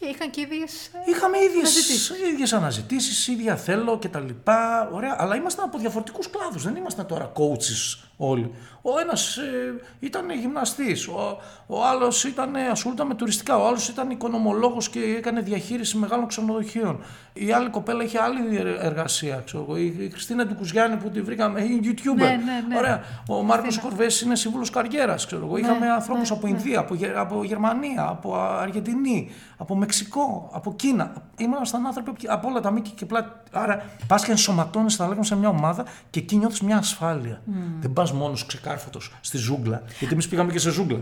Και είχαν και ίδιες... ε, Είχαμε ίδιες, αναζητήσεις. ίδιες αναζητήσεις, ίδια θέλω και τα λοιπά. Ωραία, αλλά ήμασταν από διαφορετικούς κλάδους, δεν ήμασταν τώρα coaches όλοι. Ο ένας ε, ήταν γυμναστής, ο, ο άλλος ήταν, ε, ασχολούνταν με τουριστικά, ο άλλος ήταν οικονομολόγος και έκανε διαχείριση μεγάλων ξενοδοχείων. Η άλλη κοπέλα είχε άλλη εργασία, ξέρω εγώ. Η, η Χριστίνα του Κουζιάννη που τη βρήκαμε, είναι YouTuber. Ναι, ναι, ναι. Ωραία. Ο Μάρκος Κορβές είναι σύμβουλος καριέρας, ξέρω εγώ. Είχαμε ανθρώπους ναι, από Ινδία, από, Γε- από Γερμανία, από Αργεντινή, από Μεξικό, από Κίνα. Ήμασταν άνθρωποι από όλα τα μήκη και πλάτη. Άρα πας και ενσωματώνεις, θα λέγαμε, σε μια ομάδα και εκεί νιώθεις μια ασφάλεια. Δεν πας μόνος ξεκάρφωτος στη ζούγκλα. Γιατί εμείς πήγαμε και σε ζούγκλα.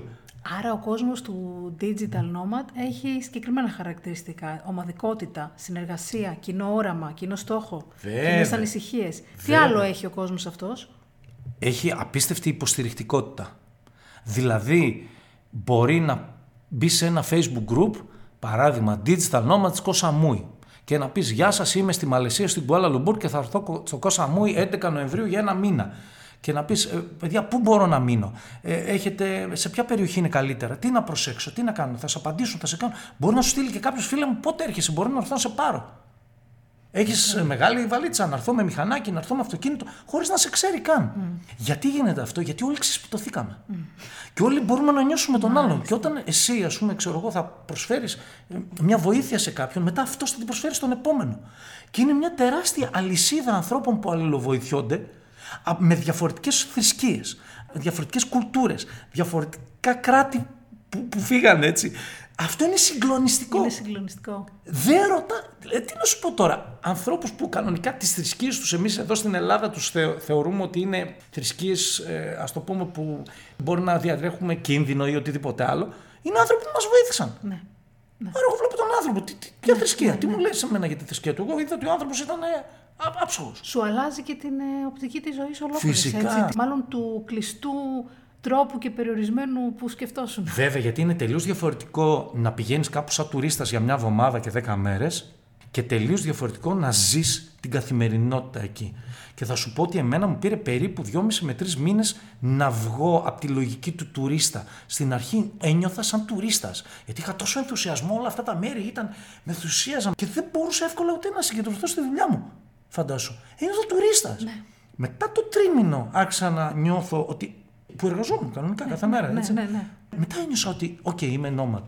Άρα ο κόσμος του Digital Nomad έχει συγκεκριμένα χαρακτηριστικά. Ομαδικότητα, συνεργασία, κοινό όραμα, κοινό στόχο, Βέβαια. κοινές ανησυχίες. Τι Βέβαια. άλλο έχει ο κόσμος αυτός; έχει απίστευτη υποστηρικτικότητα. Δηλαδή, μπορεί να μπει σε ένα facebook group, παράδειγμα Digital Nomads Κοσαμούι, και να πεις «Γεια σας, είμαι στη Μαλαισία, στην Κουάλα Λουμπούρ και θα έρθω στο Κοσαμούι 11 Νοεμβρίου για ένα μήνα». Και να πεις «Ε, «Παιδιά, πού μπορώ να μείνω, ε, έχετε, σε ποια περιοχή είναι καλύτερα, τι να προσέξω, τι να κάνω, θα σε απαντήσουν, θα σε κάνουν». Μπορεί να σου στείλει και κάποιος φίλε μου πότε έρχεσαι, μπορεί να έρθω να σε πάρω. Έχεις μεγάλη βαλίτσα, να έρθω με μηχανάκι, να έρθω με αυτοκίνητο, χωρίς να σε ξέρει καν. Γιατί γίνεται αυτό, Γιατί όλοι ξεσπιτωθήκαμε. Και όλοι μπορούμε να νιώσουμε τον άλλον. Και όταν εσύ, ας πούμε, ξέρω εγώ, θα προσφέρεις μια βοήθεια σε κάποιον, μετά αυτό θα την προσφέρεις στον επόμενο. Και είναι μια τεράστια αλυσίδα ανθρώπων που αλληλοβοηθιόνται α, με διαφορετικές θρησκείες, διαφορετικές κουλτούρες, διαφορετικά κράτη που, που φύγανε έτσι. Αυτό είναι συγκλονιστικό. Είναι συγκλονιστικό. Δεν ρωτά. Ε, τι να σου πω τώρα. Ανθρώπους που κανονικά τις θρησκείες τους εμείς εδώ στην Ελλάδα τους θεωρούμε ότι είναι θρησκείες, ε, ας το πούμε, που μπορεί να διατρέχουμε κίνδυνο ή οτιδήποτε άλλο. Είναι άνθρωποι που μας βοήθησαν. Ναι. Άρα, εγώ βλέπω τον άνθρωπο. Τι, τι, ποια θρησκεία, τι μου λέει σε μένα για τη θρησκεία του; Εγώ είδα ότι ο άνθρωπος ήταν ε, άψογος. Σου αλλάζει και την ε, οπτική της ζωής ολόκληρης, Φυσικά. έτσι. Μάλλον του κλειστού τρόπου και περιορισμένου που σκεφτόσουν. Βέβαια, γιατί είναι τελείως διαφορετικό να πηγαίνεις κάπου σαν τουρίστας για μια εβδομάδα και 10 μέρες και τελείως διαφορετικό να ζεις την καθημερινότητα εκεί. Και θα σου πω ότι εμένα μου πήρε περίπου 2,5 με 3 μήνες να βγω από τη λογική του τουρίστα. Στην αρχή ένιωθα σαν τουρίστας. Γιατί είχα τόσο ενθουσιασμό, όλα αυτά τα μέρη ήταν, με ενθουσίαζαν και δεν μπορούσα εύκολα ούτε να συγκεντρωθώ στη δουλειά μου. Φαντάσου. Ένιωθα τουρίστας. Μετά το τρίμηνο άρχισα να νιώθω ότι. Που εργαζόμουν κανονικά κάθε μέρα. ναι, έτσι. ναι, ναι. Μετά ένιωσα ότι, οκ, είμαι nomad.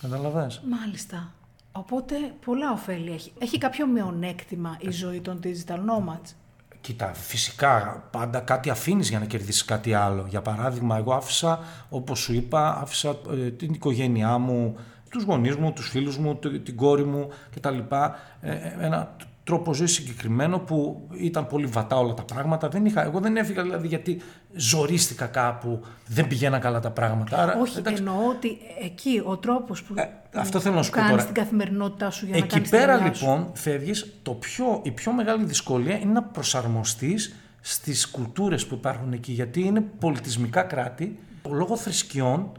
Καταλαβαίνεις. Μάλιστα. Οπότε πολλά οφέλη έχει. Έχει κάποιο μειονέκτημα η ζωή των digital nomads; Κοίτα, φυσικά πάντα κάτι αφήνεις για να κερδίσεις κάτι άλλο. Για παράδειγμα, εγώ άφησα, όπως σου είπα, άφησα ε, την οικογένειά μου, τους γονείς μου, τους φίλους μου, το- την κόρη μου κτλ. Ε, ε, ένα τρόπο ζωής συγκεκριμένο που ήταν πολύ βατά όλα τα πράγματα. Δεν είχα, εγώ δεν έφυγα δηλαδή γιατί ζορίστηκα κάπου, δεν πηγαίναν καλά τα πράγματα. Άρα, Όχι, εντάξει, εννοώ ότι εκεί ο τρόπος που, Ε, αυτό θέλω να σου πω κάνεις τώρα. την καθημερινότητά σου για να Εκεί κάνεις πέρα τη δουλειά σου. λοιπόν φεύγεις, το πιο, η πιο μεγάλη δυσκολία είναι να προσαρμοστείς στις κουλτούρες που υπάρχουν εκεί γιατί είναι πολιτισμικά κράτη, λόγω θρησκειών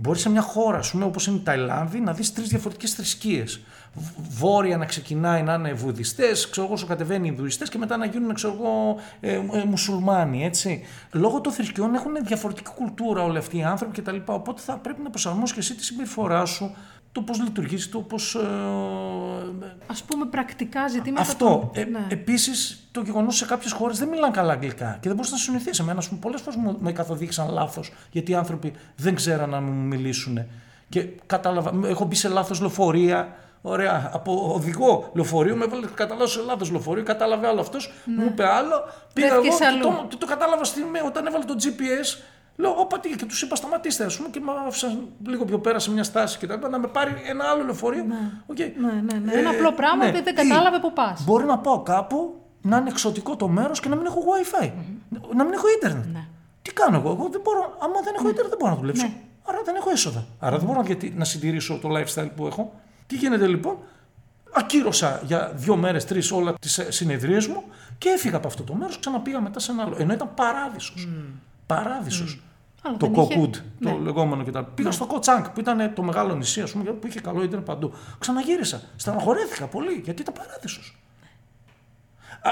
μπορείς σε μια χώρα, ας πούμε, όπως είναι η Ταϊλάνδη, να δεις τρεις διαφορετικές θρησκείες. Β- Βόρεια να ξεκινάει να είναι βουδιστές, ξέρω εγώ, σου κατεβαίνει Ινδουιστές και μετά να γίνουν, ξέρω εγώ, ε, ε, μουσουλμάνοι, έτσι. Λόγω των θρησκειών έχουν διαφορετική κουλτούρα όλοι αυτοί οι άνθρωποι κτλ. Οπότε θα πρέπει να προσαρμόσεις και εσύ τη συμπεριφορά σου, το πώς λειτουργείς, το πώς. Ε, Α πούμε πρακτικά ζητήματα. αυτό. των- Ε, ναι. Επίσης, το γεγονός σε κάποιες χώρες δεν μιλάνε καλά αγγλικά και δεν μπορείς να συνηθίσει. Εμένα, ας πούμε, πολλές φορές μου με καθοδήγησαν λάθος γιατί οι άνθρωποι δεν ξέραν να μου μιλήσουν. Και κατάλαβα, έχω μπει σε λάθος λεωφορεία. Ωραία, από οδηγό λεωφορείου με έβαλε κατά λάθος σε λάθος λεωφορείο, κατάλαβε άλλο αυτός, μου είπε άλλο. Πήγα εγώ Βρέθηκες και αλλού. το, το, το κατάλαβα στιγμή όταν έβαλε το GPS. Λέω, όπα τι, και τους είπα σταματήστε, ας πούμε, και με άφησαν λίγο πιο πέρα σε μια στάση και τα λοιπά, να με πάρει ένα άλλο λεωφορείο. Οκ. Ναι, ναι, ναι. Ε, Ένα απλό πράγμα ναι. που δεν Ή κατάλαβε που πας. Μπορεί να πάω κάπου, να είναι εξωτικό το μέρος και να μην έχω WiFi. Να μην έχω ίντερνετ. Ναι. Τι κάνω εγώ, εγώ δεν μπορώ, άμα δεν έχω ίντερνετ δεν μπορώ να δουλέψω. Ναι. Άρα δεν έχω έσοδα. Άρα δεν μπορώ να, γιατί, να συντηρήσω το lifestyle που έχω. Τι γίνεται λοιπόν, ακύρωσα για δύο μέρες, τρεις όλα τις συνεδρίες μου και έφυγα από αυτό το μέρος, ξαναπήγα μετά σε ένα άλλο. Ενώ ήταν παράδεισος. Παράδεισος. Αλλά Το δεν είχε- Κοκούντ, Ναι. το λεγόμενο κτλ. Πήγα στο Κοτσάνκ που ήταν το μεγάλο νησί, ας πούμε, που είχε καλό ίντερνετ παντού. Ξαναγύρισα. Στεναχωρέθηκα πολύ γιατί ήταν παράδεισος.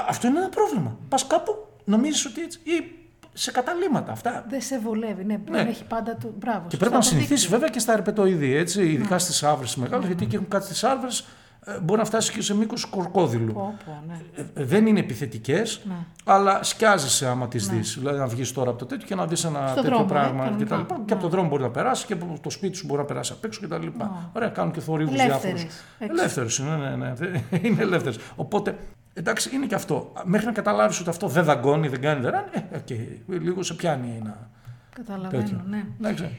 Αυτό είναι ένα πρόβλημα. Πας κάπου, νομίζει ότι έτσι. ή σε καταλήμματα αυτά. Δεν σε βολεύει. Ναι, Ναι. δεν έχει πάντα το. Μπράβο. Και σωστά, πρέπει να το συνηθίσεις δίκτυο. βέβαια και στα ερπετοειδή, έτσι, ειδικά στις άβρες μεγάλε, γιατί εκεί έχουν κάτι στις άβρες, μπορεί να φτάσει και σε μήκος κορκόδηλου. Πω, πω, ναι. Ε, ε, δεν είναι επιθετικές, Ναι. αλλά σκιάζεσαι άμα τις δεις. Δηλαδή να βγεις τώρα από το τέτοιο και να δεις ένα Στο τέτοιο δρόμο, ε, πράγμα κανονικά. κτλ. Και, Ναι. από τον δρόμο μπορεί να περάσει και από το σπίτι σου μπορεί να περάσει απ' έξω κτλ. Ωραία, κάνουν και θορύβους Ελεύθερες, διάφορους. έξω. Ελεύθερες είναι, ναι, ναι, ναι. είναι ελεύθερες. Οπότε εντάξει, είναι και αυτό. Μέχρι να καταλάβεις ότι αυτό δεν δαγκώνει, δεν κάνει, δεν ράνει, ε, οκ, λίγο σε πιάνει ένα Καταλαβαίνω, τέτοιο. ναι. Εντάξει.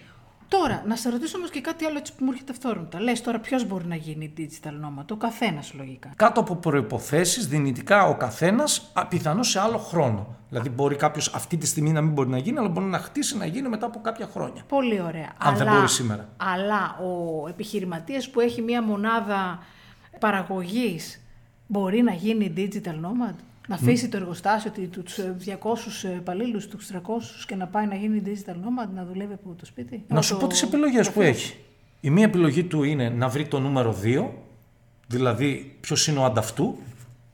Τώρα, να σε ρωτήσω όμως και κάτι άλλο έτσι που μου έρχεται αυθόρμητα. Λες τώρα, ποιος μπορεί να γίνει digital nomad, ο καθένας λογικά. κάτω από προϋποθέσεις δυνητικά ο καθένας πιθανώς σε άλλο χρόνο. Δηλαδή, μπορεί κάποιος αυτή τη στιγμή να μην μπορεί να γίνει, αλλά μπορεί να χτίσει να γίνει μετά από κάποια χρόνια. Πολύ ωραία. Αν δεν μπορεί σήμερα. Αλλά ο επιχειρηματίας που έχει μία μονάδα παραγωγής μπορεί να γίνει digital nomad; Να αφήσει το εργοστάσιο, του- τους ε, 200 υπαλλήλους, τους 300 και να πάει να γίνει digital nomad, να δουλεύει από το σπίτι. Να Από σου το πω τις επιλογές που γραφείο. έχει. Η μία επιλογή του είναι να βρει το νούμερο 2, δηλαδή ποιος είναι ο ανταυτού.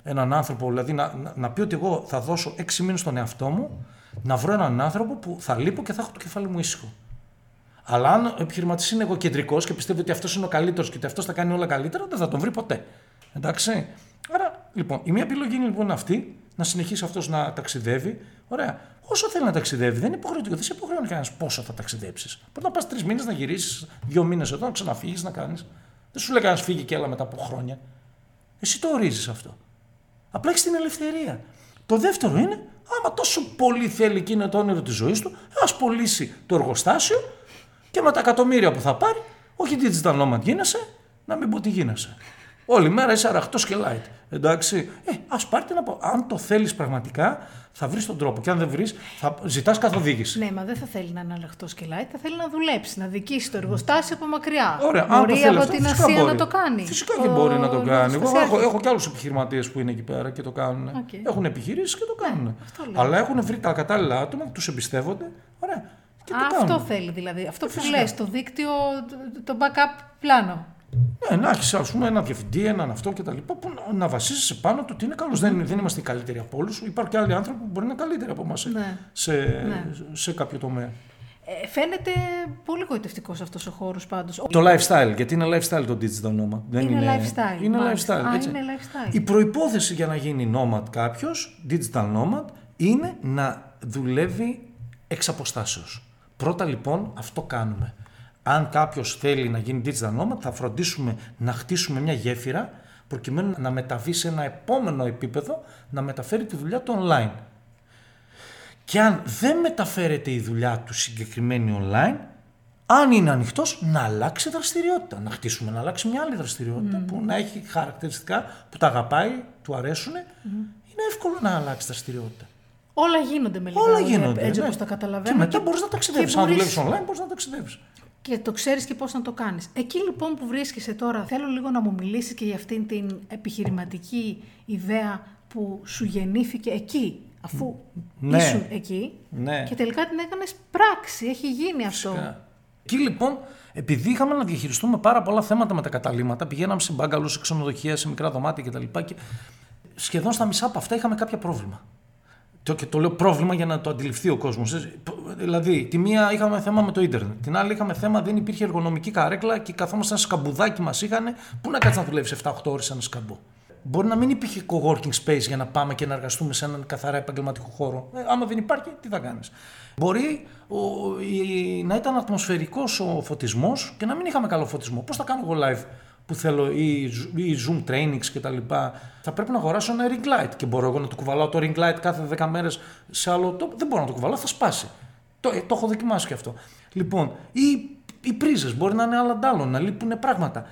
Έναν άνθρωπο, δηλαδή να, να, να πει ότι εγώ θα δώσω 6 μήνες στον εαυτό μου, να βρω έναν άνθρωπο που θα λείπω και θα έχω το κεφάλι μου ήσυχο. Αλλά αν ο επιχειρηματής είναι εγωκεντρικός και πιστεύει ότι αυτός είναι ο καλύτερος και ότι αυτός θα κάνει όλα καλύτερα, δεν θα τον βρει ποτέ. Εντάξει. Άρα, λοιπόν, η μία επιλογή είναι λοιπόν αυτή, να συνεχίσει αυτός να ταξιδεύει. Ωραία. Όσο θέλει να ταξιδεύει, δεν είναι υποχρεωτικό. Δεν σε υποχρεώνει κανένας πόσο θα ταξιδέψεις. Μπορεί να πας τρεις μήνες να γυρίσεις, δύο μήνες εδώ, να ξαναφύγεις, να κάνεις. Δεν σου λέει κανένας φύγει και έλα μετά από χρόνια. Εσύ το ορίζεις αυτό. Απλά έχεις την ελευθερία. Το δεύτερο είναι, άμα τόσο πολύ θέλει και είναι το όνειρο της ζωής του, ας πωλήσει το εργοστάσιο και με τα εκατομμύρια που θα πάρει, όχι digital nomad γίνεσαι, να μην πω τι γίνεσαι. Όλη μέρα είσαι αραχτός και light. Εντάξει. Ε, ας πάρει την απο... Αν το θέλεις πραγματικά, θα βρεις τον τρόπο. Και αν δεν βρεις, θα ζητάς καθοδήγηση. Ναι, μα δεν θα θέλει να είναι ανοιχτό και light, θα θέλει να δουλέψει, να δικήσει το εργοστάσιο από μακριά. Ωραία, αν το μπορεί θέλεις από αυτό, την φυσικά Ασία μπορεί. να το κάνει. Φυσικά και Ο μπορεί να το κάνει. Εγώ έχω, εργοστασιάρχης. έχω και άλλους επιχειρηματίες που είναι εκεί πέρα και το κάνουν. Οκ. Έχουν επιχειρήσεις και το κάνουν. αυτό λέω. Αλλά έχουν βρει τα κατάλληλα άτομα που τους εμπιστεύονται. Ωραία. Και το Α, κάνουν. αυτό θέλει δηλαδή. Αυτό που Φυσικά. λες, το δίκτυο, το- το backup πλάνο. Ναι, να έχεις ας πούμε ένα διευθυντή, έναν αυτό κτλ. που να, να βασίζεσαι πάνω του ότι είναι καλός. Δεν, δεν είμαστε οι καλύτεροι από όλους. Υπάρχουν και άλλοι άνθρωποι που μπορεί να είναι καλύτεροι από εμάς Ναι. σε, Ναι. σε κάποιο τομέα. Ε, φαίνεται πολύ γοητευτικός αυτός ο χώρος πάντως. Το lifestyle, γιατί είναι lifestyle το digital nomad. Δεν Είναι είναι, lifestyle, Είναι μάλιστα. lifestyle. Α, έτσι. είναι lifestyle. Η προϋπόθεση για να γίνει nomad κάποιος, digital nomad, είναι να δουλεύει εξ αποστάσεως. Πρώτα λοιπόν αυτό κάνουμε. Αν κάποιος θέλει να γίνει digital nomad, θα φροντίσουμε να χτίσουμε μια γέφυρα προκειμένου να μεταβεί σε ένα επόμενο επίπεδο, να μεταφέρει τη δουλειά του online. Και αν δεν μεταφέρεται η δουλειά του συγκεκριμένη online, αν είναι ανοιχτός, να αλλάξει δραστηριότητα. Να χτίσουμε να αλλάξει μια άλλη δραστηριότητα που να έχει χαρακτηριστικά που τα αγαπάει, του αρέσουν. Είναι εύκολο να αλλάξει δραστηριότητα. Όλα γίνονται με λίγα Όλα λόγια, γίνονται. Έτσι ναι. όπως τα καταλαβαίνω. Και μετά μπορείς να ταξιδεύεις. και Αν μπορείς- δουλεύεις online, μπορείς να ταξιδεύεις. Και το ξέρεις και πώς να το κάνεις. Εκεί λοιπόν που βρίσκεσαι τώρα, θέλω λίγο να μου μιλήσεις και για αυτήν την επιχειρηματική ιδέα που σου γεννήθηκε εκεί, αφού Ναι. ήσουν εκεί Ναι. και τελικά την έκανες πράξη. Έχει γίνει αυτό. Εκεί λοιπόν, επειδή είχαμε να διαχειριστούμε πάρα πολλά θέματα με τα καταλήμματα, πηγαίναμε σε μπάγκαλους, σε ξενοδοχεία, σε μικρά δωμάτια κτλ. Και σχεδόν στα μισά από αυτά είχαμε κάποια πρόβλημα. Το, και το λέω πρόβλημα για να το αντιληφθεί ο κόσμος. Δηλαδή, τη μία είχαμε θέμα με το ίντερνετ. Την άλλη είχαμε θέμα δεν υπήρχε εργονομική καρέκλα και καθόμασταν σκαμπουδάκι μας είχαν. Πού να κάτσεις να δουλεύει 7-8 ώρες ένα σκαμπό. Μπορεί να μην υπήρχε co-working space για να πάμε και να εργαστούμε σε έναν καθαρά επαγγελματικό χώρο. Ε, άμα δεν υπάρχει, τι θα κάνεις; Μπορεί ο, η, να ήταν ατμοσφαιρικός ο φωτισμός και να μην είχαμε καλό φωτισμό. Πώς θα κάνω εγώ live που θέλω ή, ή Zoom trainings κτλ. Θα πρέπει να αγοράσω ένα ring light και μπορώ εγώ να το κουβαλάω το ring light κάθε 10 μέρες σε άλλο τόπο. Δεν μπορώ να το κουβαλάω, θα σπάσει. Το, ε, το έχω δοκιμάσει και αυτό. Λοιπόν, ή οι πρίζες μπορεί να είναι άλλα αντάλλων, να λείπουν πράγματα.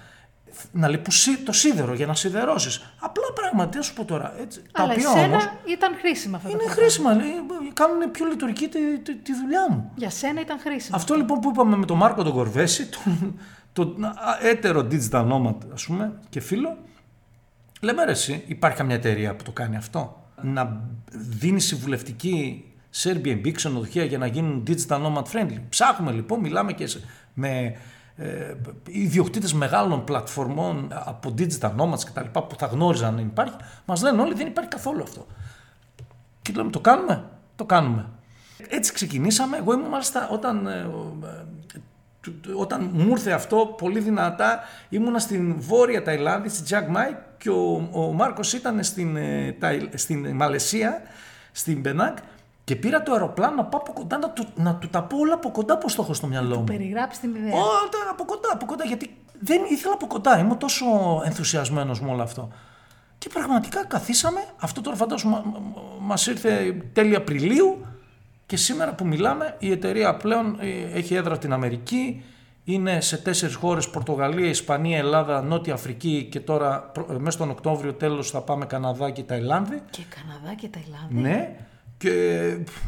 Να λείπουν το σίδερο για να σιδερώσεις. Απλά πράγματα, τι σου πω τώρα. Έτσι, Αλλά τα οποία εσένα όμως ήταν χρήσιμα αυτά τα είναι πράγματα. χρήσιμα. λέει, Κάνουν πιο λειτουργική τη, τη, τη δουλειά μου. Για σένα ήταν χρήσιμο. Αυτό λοιπόν που είπαμε με τον Μάρκο τον Κορβέση, τον, τον α, έτερο digital nomad ας πούμε και φίλο, λέμε ρε εσύ, υπάρχει καμιά εταιρεία που το κάνει αυτό; Να δίνεις συμβουλευτική σε Airbnb ξενοδοχεία για να γίνουν digital nomad friendly. Ψάχνουμε λοιπόν, μιλάμε και σε- με ε, ιδιοκτήτες μεγάλων πλατφορμών από digital nomads και τα λοιπά που θα γνώριζαν αν υπάρχει, μας λένε όλοι δεν υπάρχει καθόλου αυτό. Και λέμε το κάνουμε, το κάνουμε. Έτσι ξεκινήσαμε. Εγώ ήμουν μάλιστα όταν, ε, ο, ε, του- του- όταν μου ήρθε αυτό πολύ δυνατά ήμουνα στην βόρεια Ταϊλάνδη, στη Τζακ Μάι και ο, ο Μάρκος ήταν στην, ε, Ταϊ- στην Μαλαισία, στην Πενάκ και πήρα το αεροπλάνο να πάω από κοντά να του, να του τα πω όλα από κοντά πώς το έχω στο μυαλό μου. Περιγράψει την ιδέα. Όλα από κοντά, από κοντά, γιατί δεν ήθελα από κοντά. Ήμουν τόσο ενθουσιασμένος με όλο αυτό. Και πραγματικά καθίσαμε, αυτό τώρα φαντάζομαι μα- μας ήρθε τέλη Απριλίου και σήμερα που μιλάμε η εταιρεία πλέον ε, έχει έδρα την Αμερική, είναι σε τέσσερις χώρες, Πορτογαλία, Ισπανία, Ελλάδα, Νότια Αφρική και τώρα προ- ε, μέσα στον Οκτώβριο τέλος θα πάμε Καναδά και Ταϊλάνδη. Και Καναδά και Ταϊλάνδη. Ναι, και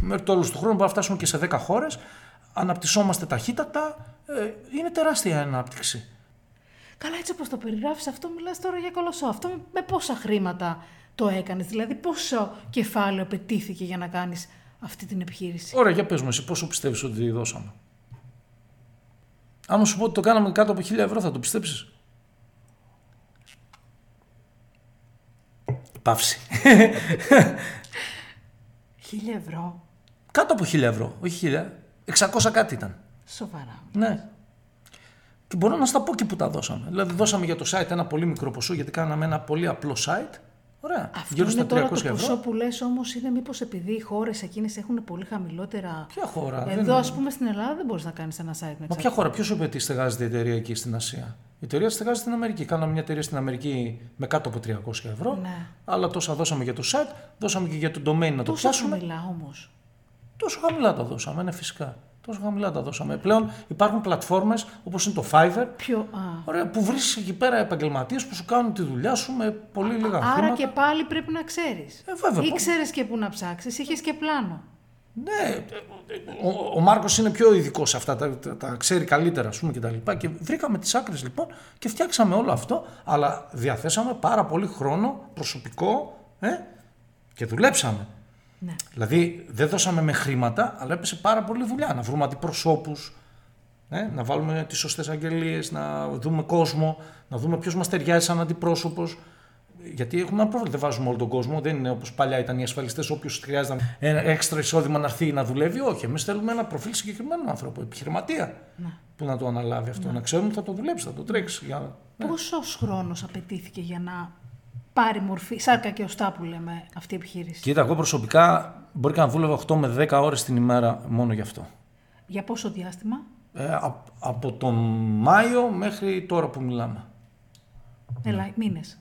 μέχρι το τέλος του χρόνου μπορούμε να φτάσουμε και σε 10 χώρες. Αναπτυσσόμαστε ταχύτατα. Ε, είναι τεράστια η ανάπτυξη. Καλά, έτσι όπως το περιγράφεις, αυτό μιλάς τώρα για κολοσσό. Αυτό με πόσα χρήματα το έκανες, δηλαδή πόσο κεφάλαιο απαιτήθηκε για να κάνεις αυτή την επιχείρηση. Ωραία, για πες μου εσύ πόσο πιστεύεις ότι δώσαμε; Άμα σου πω ότι το κάναμε κάτω από 1000 ευρώ θα το πιστέψεις; Παύση. Χίλια ευρώ. κάτω από 1000 ευρώ, όχι 1000. 600 κάτι ήταν. Σοβαρά. Ναι. Και μπορώ να στα πω και που τα δώσαμε. Δηλαδή, δώσαμε για το site ένα πολύ μικρό ποσό, γιατί κάναμε ένα πολύ απλό site. Ωραία. Αυτό γύρω είναι στα 300 τώρα το ευρώ. ποσό που λες όμως είναι μήπως επειδή οι χώρες εκείνες έχουν πολύ χαμηλότερα... Ποια χώρα; δεν Εδώ είναι. ας πούμε στην Ελλάδα δεν μπορείς να κάνεις ένα site με Μα ποια χώρα, ποιος σου είπε ότι στεγάζεται η εταιρεία εκεί στην Ασία; Η εταιρεία στεγάζεται στην Αμερική. Κάναμε μια εταιρεία στην Αμερική με κάτω από 300 ευρώ. Ναι. Αλλά τόσα δώσαμε για το site, δώσαμε και για το domain να το Τόσο πιάσουμε. χαμηλά όμως. Τόσο χαμηλά τα δώσαμε, ναι, φυσικά. Τόσο χαμηλά τα δώσαμε. Πλέον υπάρχουν πλατφόρμες όπως είναι το Fiverr, Πιο... Α. ωραία, που βρίσκεις εκεί πέρα επαγγελματίες που σου κάνουν τη δουλειά σου με πολύ λίγα Άρα χρήματα. και πάλι πρέπει να ξέρεις. Ε, βέβαια, πώς- Ήξερες και πού να ψάξεις, είχες και πλάνο. Ναι, ο, ο Μάρκος είναι πιο ειδικός σε αυτά, τα, τα, τα ξέρει καλύτερα, ας πούμε, και τα λοιπά. Και βρήκαμε τις άκρες λοιπόν και φτιάξαμε όλο αυτό, αλλά διαθέσαμε πάρα πολύ χρόνο προσωπικό ε, και δουλέψαμε. Ναι. Δηλαδή δεν δώσαμε με χρήματα, αλλά έπεσε πάρα πολύ δουλειά. Να βρούμε αντιπροσώπους, ε, να βάλουμε τις σωστές αγγελίες, να δούμε κόσμο, να δούμε ποιος μας ταιριάζει σαν αντιπρόσωπος. Γιατί έχουμε ένα πρόβλημα. Δεν βάζουμε όλο τον κόσμο. Δεν είναι όπως παλιά ήταν οι ασφαλιστές, όποιος χρειάζεται ένα έξτρα εισόδημα να έρθει να δουλεύει. Όχι. Εμείς θέλουμε ένα προφίλ συγκεκριμένου άνθρωπου, επιχειρηματία, που να το αναλάβει αυτό. Να ξέρουμε ότι θα το δουλέψει, θα το τρέξει. Για... Πόσος χρόνος απαιτήθηκε για να πάρει μορφή, σάρκα και οστά που λέμε αυτή η επιχείρηση. Κοίτα, εγώ προσωπικά μπορεί και να δούλευα 8 με 10 ώρες την ημέρα μόνο γι' αυτό. Για πόσο διάστημα; Ε, α- από τον Μάιο μέχρι τώρα που μιλάμε. Ελά, μήνες.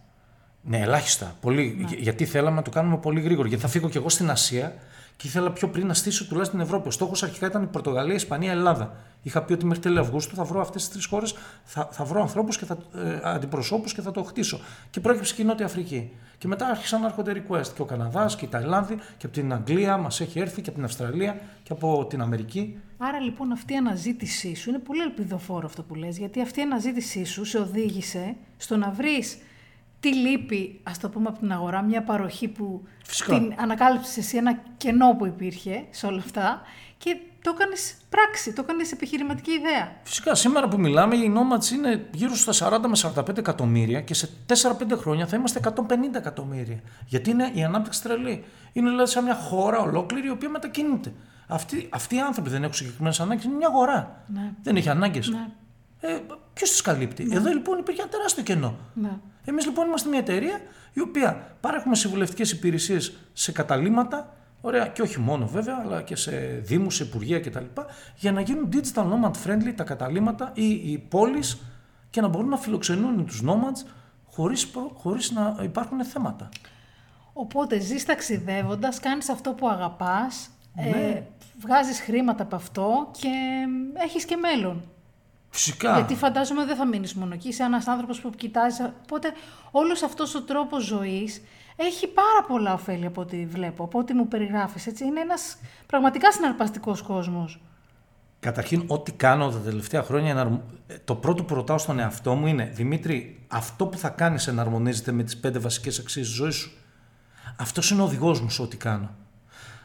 Ναι, ελάχιστα. Πολύ, Ναι. για- Γιατί θέλαμε να το κάνουμε πολύ γρήγορα. Γιατί θα φύγω κι εγώ στην Ασία και ήθελα πιο πριν να στήσω τουλάχιστον την Ευρώπη. Ο στόχος αρχικά ήταν η Πορτογαλία, η Ισπανία, η Ελλάδα. Είχα πει ότι μέχρι τέλη Αυγούστου θα βρω αυτές τις τρεις χώρες, θα, θα βρω ανθρώπους και θα, ε, αντιπροσώπους και θα το χτίσω. Και πρόκειψε και η Νότια Αφρική. Και μετά άρχισαν να έρχονται request. Και ο Καναδάς και η Ταϊλάνδη και από την Αγγλία μας έχει έρθει και από την Αυστραλία και από την Αμερική. Άρα λοιπόν αυτή η αναζήτησή σου είναι πολύ ελπιδοφόρο αυτό που λες, γιατί αυτή η αναζήτησή σου σε οδήγησε στο να βρεις τι λείπει, ας το πούμε από την αγορά, μια παροχή που Φυσικά. την ανακάλυψες εσύ ένα κενό που υπήρχε σε όλα αυτά και το έκανες πράξη, το έκανες επιχειρηματική ιδέα. Φυσικά, σήμερα που μιλάμε, οι Nomads είναι γύρω στα 40 με 45 εκατομμύρια και σε 4-5 χρόνια θα είμαστε 150 εκατομμύρια. Γιατί είναι η ανάπτυξη τρελή. Είναι δηλαδή σαν μια χώρα ολόκληρη η οποία μετακινείται. Αυτοί, αυτοί οι άνθρωποι δεν έχουν συγκεκριμένες ανάγκες, είναι μια αγορά. Ναι. Δεν έχει ανάγκες. Ναι. Ε, Ποιος τις καλύπτει; Εδώ λοιπόν υπήρχε ένα τεράστιο κενό. Ναι. Εμείς λοιπόν είμαστε μια εταιρεία η οποία παρέχουμε συμβουλευτικές υπηρεσίες σε καταλήμματα, ωραία, και όχι μόνο βέβαια, αλλά και σε δήμους, σε υπουργεία κτλ. για να γίνουν digital nomad friendly τα καταλήμματα ή οι πόλεις και να μπορούν να φιλοξενούν τους nomads χωρίς, προ- χωρίς να υπάρχουν θέματα. Οπότε ζεις ταξιδεύοντας, κάνεις αυτό που αγαπάς, ε, Ναι. βγάζεις χρήματα από αυτό και έχεις και μέλλον. Φυσικά. Γιατί φαντάζομαι δεν θα μείνεις μόνο εκεί, είσαι ένας άνθρωπος που κοιτάζεις. Οπότε όλος αυτός ο τρόπος ζωής έχει πάρα πολλά ωφέλη από ό,τι βλέπω, από ό,τι μου περιγράφεις. Έτσι. Είναι ένας πραγματικά συναρπαστικός κόσμος. Καταρχήν, ό,τι κάνω τα τελευταία χρόνια, εναρμο- ε, το πρώτο που ρωτάω στον εαυτό μου είναι Δημήτρη, αυτό που θα κάνεις εναρμονίζεται με τις πέντε βασικές αξίες της ζωής σου; Αυτός είναι ο οδηγός μου σε ό,τι κάνω.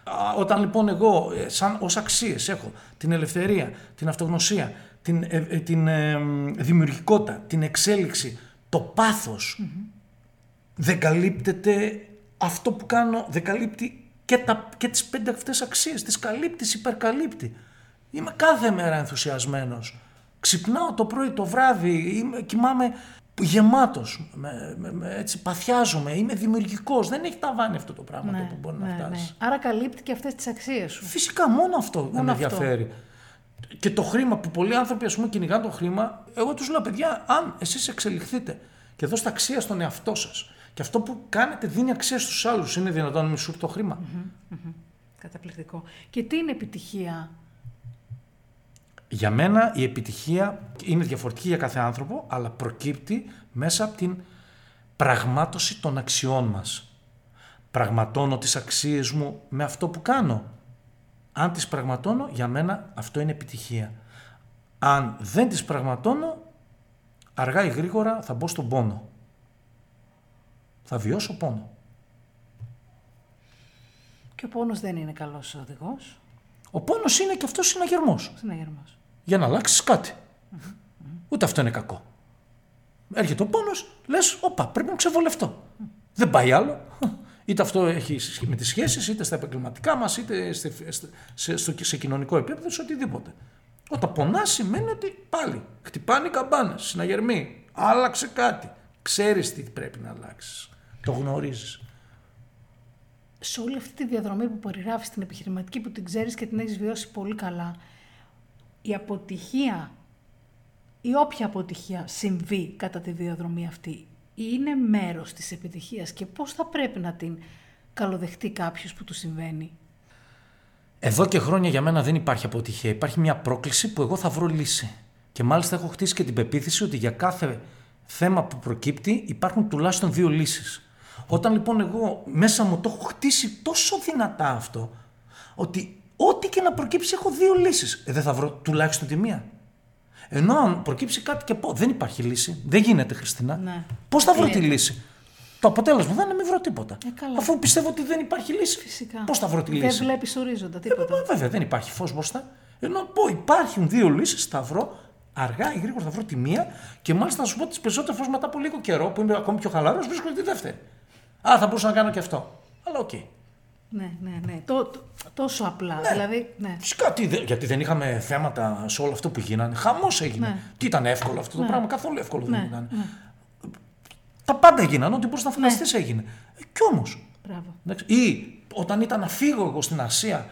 Α, Όταν λοιπόν εγώ, ε, σαν ως αξίες, έχω την ελευθερία, την αυτογνωσία, την, ε, ε, την ε, μ, δημιουργικότητα, την εξέλιξη, το παθος δεν καλύπτεται αυτό που κάνω, δεν καλύπτει και, τα, και τις πέντε αυτές αξίες, τις καλύπτει, τις υπερκαλύπτει. Είμαι κάθε μέρα ενθουσιασμένος. Ξυπνάω το πρωί, το βράδυ, είμαι, κοιμάμαι γεμάτος, με, με, με- έτσι παθιάζομαι, είμαι δημιουργικός. Δεν έχει ταβάνι αυτό το πράγμα το που μπορεί να φτάσει. Άρα καλύπτει και αυτές τις αξίες σου. Φυσικά μόνο αυτό Μόνο με αυτό. Ενδιαφέρει. Και το χρήμα που πολλοί άνθρωποι ας πούμε κυνηγάνε το χρήμα, εγώ τους λέω παιδιά, αν εσείς εξελιχθείτε και δώσετε αξία στον εαυτό σας και αυτό που κάνετε δίνει αξία στους άλλους, είναι δυνατόν να μην σου έρθει το χρήμα. Καταπληκτικό. Και τι είναι επιτυχία; Για μένα η επιτυχία είναι διαφορετική για κάθε άνθρωπο, αλλά προκύπτει μέσα από την πραγμάτωση των αξιών μας. Πραγματώνω τις αξίες μου με αυτό που κάνω. Αν τις πραγματώνω, για μένα αυτό είναι επιτυχία. Αν δεν τις πραγματώνω, αργά ή γρήγορα θα μπω στον πόνο. Θα βιώσω πόνο. Και ο πόνος δεν είναι καλός οδηγός. Ο πόνος είναι και αυτός συναγερμός. Συναγερμός. για να αλλάξεις κάτι. Ούτε αυτό είναι κακό. Έρχεται ο πόνος, λες, όπα, πρέπει να ξεβολευτώ. Δεν πάει άλλο. Είτε αυτό έχει σχ- με τις σχέσεις, είτε στα επαγγελματικά μας, είτε σε, σε, στο, σε κοινωνικό επίπεδο, σε οτιδήποτε. Όταν πονάς σημαίνει ότι πάλι χτυπάνε οι καμπάνες, συναγερμοί. Άλλαξε κάτι. Ξέρεις τι πρέπει να αλλάξεις. Το γνωρίζεις. σε όλη αυτή τη διαδρομή που περιγράφεις την επιχειρηματική που την ξέρεις και την έχεις βιώσει πολύ καλά, η αποτυχία ή όποια αποτυχία συμβεί κατά τη διαδρομή αυτή είναι μέρος της επιτυχίας και πώς θα πρέπει να την καλοδεχτεί κάποιος που του συμβαίνει; Εδώ και χρόνια για μένα δεν υπάρχει αποτυχία. Υπάρχει μια πρόκληση που εγώ θα βρω λύση. Και μάλιστα έχω χτίσει και την πεποίθηση ότι για κάθε θέμα που προκύπτει υπάρχουν τουλάχιστον δύο λύσεις. Όταν λοιπόν εγώ μέσα μου το έχω χτίσει τόσο δυνατά αυτό, ότι ό,τι και να προκύψει έχω δύο λύσεις. Ε, δεν θα βρω τουλάχιστον τη μία. Ενώ αν προκύψει κάτι και πω δεν υπάρχει λύση, δεν γίνεται Χριστίνα, Ναι. πώς θα βρω τη Κλείνει. λύση; Το αποτέλεσμα δεν είναι να μην βρω τίποτα. Ε, καλά. Αφού πιστεύω ότι δεν υπάρχει λύση, Φυσικά. πώς θα βρω τη Δεν λύση; βλέπεις ορίζοντα Ε, τίποτα. βέβαια δεν υπάρχει φως μπροστά. Ενώ πω υπάρχουν δύο λύσεις, θα βρω αργά ή γρήγορα θα βρω τη μία και μάλιστα να σου πω τις περισσότερες φορές μετά από λίγο καιρό που είμαι ακόμη πιο χαλαρός βρίσκω τη δεύτερη. Α, θα μπορούσα να κάνω και αυτό. Αλλά οκ. Ναι, ναι, ναι. Το, το- τόσο απλά. Δηλαδή, ναι. Φυσικά, τι, δε- γιατί δεν είχαμε θέματα σε όλο αυτό που γίνανε. Χαμός έγινε. Ναι. Τι ήταν εύκολο αυτό το Ναι. πράγμα, καθόλου εύκολο δεν Ναι, ήταν. ναι. Τα πάντα έγιναν, ό,τι μπορούσες να φανταστείς έγινε. Ε, κι όμως. Μπράβο. Ή όταν ήταν να φύγω εγώ στην Ασία,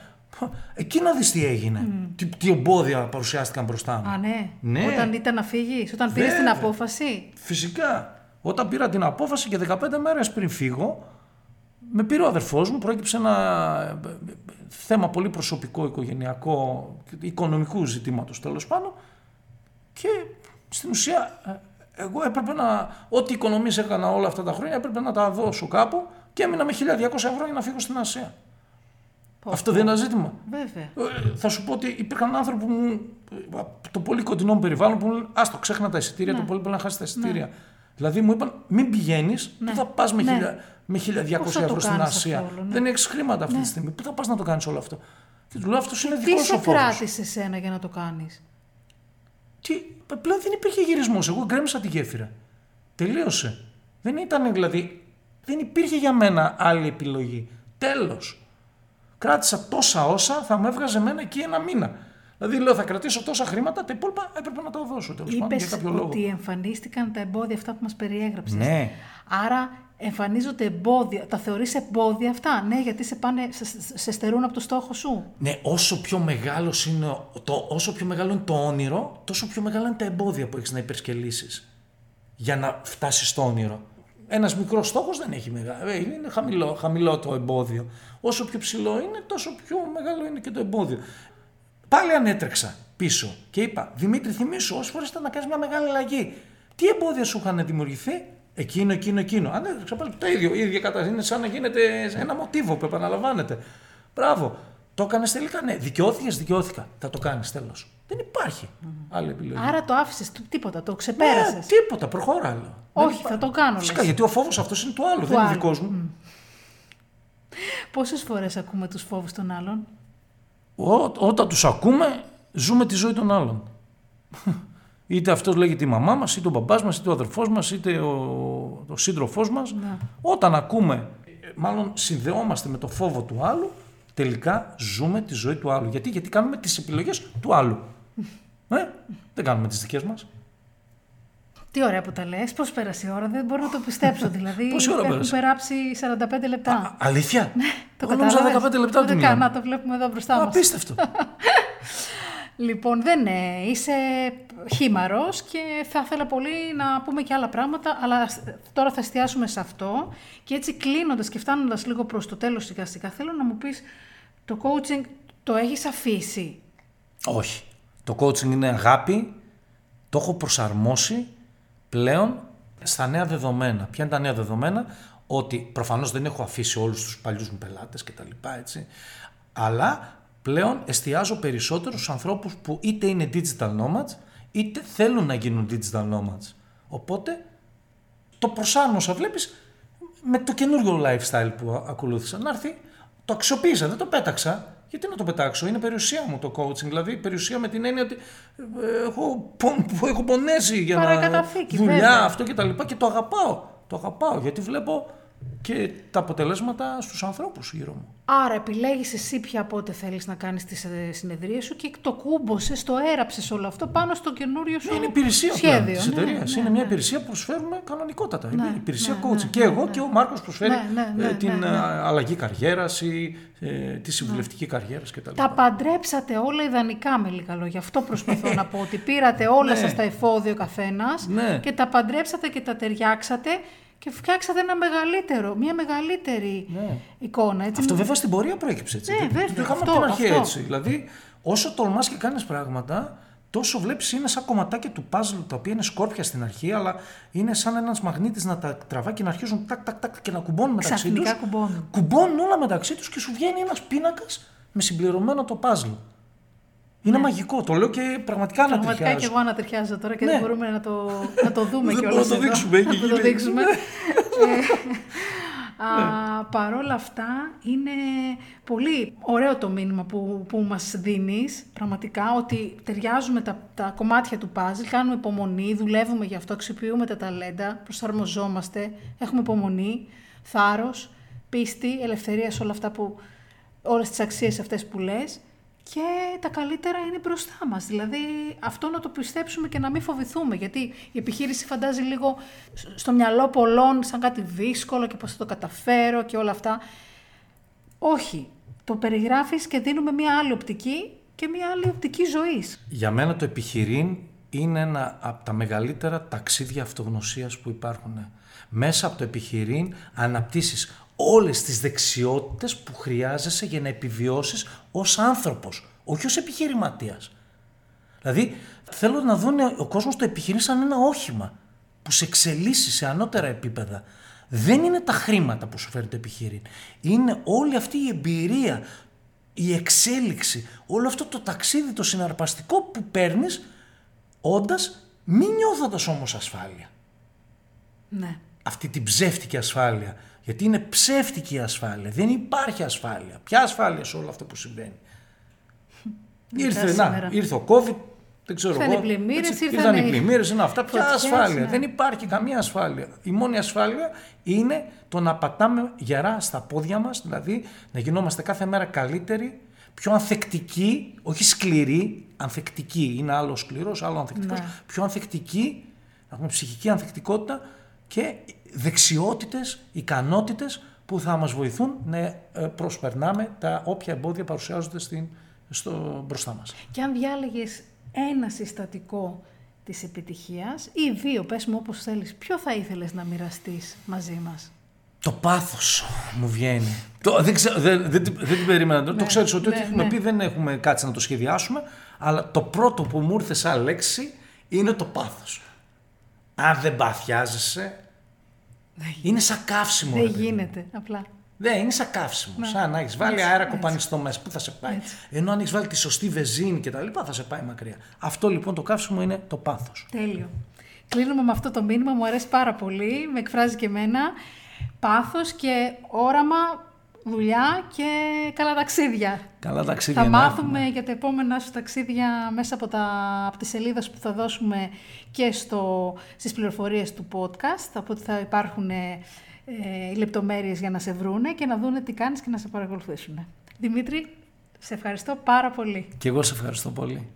εκεί να δεις τι έγινε. Τι, τι εμπόδια παρουσιάστηκαν μπροστά μου. Α, ναι. Ναι. Όταν ήταν να φύγεις, όταν πήρες την Βέβαια. απόφαση. Φυσικά. Όταν πήρα την απόφαση και 15 μέρες πριν φύγω, με πήρε ο αδερφός μου, προέκυψε ένα ε, ε, θέμα πολύ προσωπικό, οικογενειακό, οικονομικού ζητήματος τέλος πάντων και στην ουσία ε, εγώ έπρεπε να, ό,τι οικονομίες έκανα όλα αυτά τα χρόνια έπρεπε να τα δώσω κάπου και έμεινα με 1200 ευρώ για να φύγω στην Ασία. Πω, Αυτό δεν είναι ένα ζήτημα. Βέβαια. Ε, θα σου πω ότι υπήρχαν άνθρωποι που μου, ε, από το πολύ κοντινό μου περιβάλλον που μου λένε Άστο, ξέχνα τα εισιτήρια, Ναι. το πολύ μπορεί να χάσεις τα εισιτήρια. Δηλαδή μου είπαν Μην πηγαίνεις, Ναι. πού θα πας με, Ναι. χίλια- με 1200 Πώς θα το ευρώ στην κάνεις Ασία; αυτό όλο, ναι. Δεν έχεις χρήματα αυτή τη στιγμή. Πού θα πας να το κάνεις όλο αυτό; Και του λέω αυτός είναι Τι δικός σου σε φόβος. κράτησε εσένα για να το κάνεις; Τι, πλέον δεν υπήρχε γυρισμός. Εγώ γκρέμισα τη γέφυρα. Τελείωσε. Δεν ήταν δηλαδή. Δεν υπήρχε για μένα άλλη επιλογή. Τέλος. Κράτησα τόσα όσα θα μου έβγαζε εμένα εκεί ένα μήνα. Δηλαδή λέω θα κρατήσω τόσα χρήματα, τα υπόλοιπα έπρεπε να τα δώσω τέλος πάντων Είπες για κάποιο λόγο. ότι εμφανίστηκαν τα εμπόδια αυτά που μας περιέγραψες. Ναι. Άρα εμφανίζονται εμπόδια. Τα θεωρείς εμπόδια αυτά, ναι, γιατί σε, πάνε, σε, σε στερούν από το στόχο σου. Ναι, όσο πιο, μεγάλος είναι, ο- το, όσο πιο μεγάλο είναι το όνειρο, τόσο πιο μεγάλα είναι τα εμπόδια που έχεις να υπερσκελίσει για να φτάσεις στο όνειρο. Ένας μικρός στόχος δεν έχει μεγάλο. ε, Είναι χαμηλό, χαμηλό το εμπόδιο. Όσο πιο ψηλό είναι, τόσο πιο μεγάλο είναι και το εμπόδιο. Πάλι ανέτρεξα πίσω και είπα: Δημήτρη, θυμίσου, όσες φορές ήταν να κάνεις μια μεγάλη αλλαγή. Τι εμπόδια σου είχαν δημιουργηθεί, εκείνο, εκείνο, εκείνο. Ανέτρεξα πάλι το ίδιο. Η ίδια κατάσταση. Είναι σαν να γίνεται ένα μοτίβο που επαναλαμβάνεται. Μπράβο. Το έκανες τελικά, ναι. Δικαιώθηκες, δικαιώθηκα. Θα το κάνεις τέλος. Δεν υπάρχει άλλη επιλογή. Άρα το άφησες τίποτα, το ξεπέρασες. Ναι, τίποτα, προχώρα άλλο. Όχι, Δεν θα υπά- το κάνω, Φυσικά, λες. γιατί ο φόβος αυτός είναι του άλλου, δεν είναι άλλου. δικός μου. Πόσες φορές ακούμε τους φόβους των άλλων; Ό, όταν τους ακούμε, ζούμε τη ζωή των άλλων. Είτε αυτός λέγεται η μαμά μας, είτε ο μπαμπάς μας, είτε ο αδερφός μας, είτε ο, ο σύντροφός μας. Ναι. Όταν ακούμε, ε, μάλλον συνδεόμαστε με το φόβο του άλλου, τελικά ζούμε τη ζωή του άλλου. Γιατί, Γιατί κάνουμε τις επιλογές του άλλου. Ε, δεν κάνουμε τις δικές μας. Τι ωραία που τα λες, πώς πέρασε η ώρα, δεν μπορώ να το πιστέψω δηλαδή. Πόση ώρα Έχουν πέρασε; περάσει 45 λεπτά. Α, αλήθεια; το Εγώ νόμιζα κατάλαβες; 15 λεπτά Δεν του κάνω, μιλάμε. να το βλέπουμε εδώ μπροστά μας. Απίστευτο. Λοιπόν, δεν είναι. Είσαι χήμαρος και θα ήθελα πολύ να πούμε και άλλα πράγματα, αλλά τώρα θα εστιάσουμε σε αυτό. Και έτσι κλείνοντας και φτάνοντας λίγο προς το τέλος σιγά σιγά, θέλω να μου πεις, το coaching το έχεις αφήσει; Όχι. Το coaching είναι αγάπη. Το έχω προσαρμόσει πλέον στα νέα δεδομένα. Ποια είναι τα νέα δεδομένα; Ότι προφανώς δεν έχω αφήσει όλους τους παλιούς μου πελάτες και τα λοιπά, έτσι. Αλλά πλέον εστιάζω περισσότερο στους ανθρώπους που είτε είναι digital nomads, είτε θέλουν να γίνουν digital nomads. Οπότε το προσάρμοσα, βλέπεις, με το καινούριο lifestyle που α- ακολούθησα. Να έρθει, το αξιοποίησα, δεν το πέταξα. Γιατί να το πετάξω, είναι περιουσία μου το coaching. Δηλαδή, περιουσία με την έννοια ότι ε, έχω, πον- που έχω πονέσει για να. Παρακαταθήκη, δουλειά, βέβαια. αυτό και τα λοιπά και το αγαπάω. Το αγαπάω γιατί βλέπω και τα αποτελέσματα στους ανθρώπους γύρω μου. Άρα επιλέγεις εσύ πια πότε θέλεις να κάνεις τις ε, συνεδρίες σου και το κούμποσες, το έραψες όλο αυτό πάνω στο καινούριο σου Είναι υπηρεσία πλέον σχέδιο. της Ναι, εταιρείας. ναι, είναι ναι. μια υπηρεσία που προσφέρουμε κανονικότατα. Είναι Ναι, υπηρεσία ναι, coaching. ναι, και ναι, εγώ ναι. και ο Μάρκος προσφέρει Ναι, ναι, ναι, ε, την ναι, ε, ναι. αλλαγή καριέρας ή ε, τη συμβουλευτική καριέρας κτλ. Τα παντρέψατε όλα ιδανικά με λίγα λόγια. Αυτό προσπαθώ να πω. Ότι πήρατε όλα Ναι. σας τα εφόδια ο καθένας Ναι. και τα παντρέψατε και τα ταιριάξατε και φτιάξατε ένα μεγαλύτερο, μια μεγαλύτερη Ναι. εικόνα. Έτσι. Αυτό βέβαια στην πορεία προέκυψε έτσι. Ναι, Δεν- βέβαια, Το είχαμε αυτό, από την αρχή αυτό. έτσι. Δηλαδή, όσο τολμάς και κάνεις πράγματα, τόσο βλέπεις είναι σαν κομματάκια του puzzle τα οποία είναι σκόρπια στην αρχή, αλλά είναι σαν ένας μαγνήτης να τα τραβά και να αρχίζουν τάκ, τάκ, τάκ και να κουμπώνουν μεταξύ τους. Ξαφνικά κουμπώνουν. Κουμπώνουν όλα μεταξύ τους και σου βγαίνει ένας πίνακας με συμπληρωμένο το puzzle. Είναι μαγικό, το λέω και πραγματικά να Ναι. Πραγματικά και ταιριάζει. εγώ ανατριχιάζω τώρα και Ναι. δεν μπορούμε να το, να το δούμε Δεν κιόλας μπορούμε να το εδώ. δείξουμε, έχει Να το γίνει. δείξουμε. Ε, α, παρόλα αυτά είναι πολύ ωραίο το μήνυμα που, που μας δίνεις πραγματικά ότι ταιριάζουμε τα, τα κομμάτια του puzzle, κάνουμε υπομονή, δουλεύουμε γι' αυτό, αξιοποιούμε τα ταλέντα, προσαρμοζόμαστε, έχουμε υπομονή, θάρρος, πίστη, ελευθερία σε όλα αυτά που, όλες τις αξίες αυτές που λες και τα καλύτερα είναι μπροστά μας. Δηλαδή αυτό να το πιστέψουμε και να μην φοβηθούμε γιατί η επιχείρηση φαντάζει λίγο στο μυαλό πολλών σαν κάτι δύσκολο και πώς θα το καταφέρω και όλα αυτά. Όχι. Το περιγράφεις και δίνουμε μία άλλη οπτική και μία άλλη οπτική ζωής. Για μένα το επιχειρήν είναι ένα από τα μεγαλύτερα ταξίδια αυτογνωσίας που υπάρχουν. Μέσα από το επιχειρήν αναπτύσσεις όλες τις δεξιότητες που χρειάζεσαι για να επιβιώσεις ως άνθρωπος, όχι ως επιχειρηματίας. Δηλαδή, θέλω να δουν ο κόσμος το επιχειρήν σαν ένα όχημα που σε εξελίσσει σε ανώτερα επίπεδα. Δεν είναι τα χρήματα που σου φέρει το επιχειρήν. Είναι όλη αυτή η εμπειρία, η εξέλιξη, όλο αυτό το ταξίδι, το συναρπαστικό που παίρνεις, όντας μη νιώθοντας όμως ασφάλεια. Ναι. Αυτή την ψεύτικη ασφάλεια. Γιατί είναι ψεύτικη η ασφάλεια. Δεν υπάρχει ασφάλεια. Ποια ασφάλεια σε όλο αυτό που συμβαίνει. Ήρθε, να, ήρθε ο COVID, δεν ξέρω ήρθαν εγώ. Οι πλημμύρες, έτσι, ήρθαν, ήρθαν οι πλημμύρες, είναι αυτά. Ποια φωτιές, ασφάλεια. ναι. Δεν υπάρχει καμία ασφάλεια. Η μόνη ασφάλεια είναι το να πατάμε γερά στα πόδια μας, δηλαδή να γινόμαστε κάθε μέρα καλύτεροι, πιο ανθεκτικοί, όχι σκληροί, ανθεκτικοί. Είναι άλλο σκληρός, άλλο ανθεκτικός. Ναι. Πιο ανθεκτικοί, να έχουμε ψυχική ανθεκτικότητα και δεξιότητες, ικανότητες που θα μας βοηθούν να ε, προσπερνάμε τα όποια εμπόδια παρουσιάζονται στην, στο, μπροστά μας. Και αν διάλεγες ένα συστατικό της επιτυχίας ή δύο, πες μου όπως θέλεις, ποιο θα ήθελες να μοιραστείς μαζί μας; Το πάθος μου βγαίνει. Το, δεν, ξέ, δεν, δεν, δεν, δεν την περίμενα. Ναι, το ξέρεις ότι ναι, ό,τι έχουμε ναι. πει δεν έχουμε κάτσει να το σχεδιάσουμε, αλλά το πρώτο που μου ήρθε σαν λέξη είναι το πάθος. Αν δεν παθιάζεσαι, είναι σαν καύσιμο. Δεν ρε παιδί μου. γίνεται, απλά. Ναι, είναι σαν καύσιμο. Ναι. Σαν να έχεις βάλει Έτσι, αέρα έτσι. κοπανιστό μέσα. Πού θα σε πάει. Έτσι. Ενώ αν έχεις βάλει τη σωστή βεζίνη και τα λοιπά, θα σε πάει μακριά. Αυτό λοιπόν το καύσιμο είναι το πάθος. Τέλειο. Κλείνουμε με αυτό το μήνυμα, μου αρέσει πάρα πολύ, με εκφράζει και εμένα. Πάθος και όραμα, δουλειά και καλά ταξίδια. Καλά ταξίδια. Θα να μάθουμε έχουμε. για τα επόμενα σου ταξίδια μέσα από, τα, από τις σελίδες που θα δώσουμε και στο, στις πληροφορίες του podcast, από ότι θα υπάρχουν ε, ε, οι λεπτομέρειες για να σε βρούνε και να δούνε τι κάνεις και να σε παρακολουθήσουν. Δημήτρη, σε ευχαριστώ πάρα πολύ. Και εγώ σε ευχαριστώ πολύ.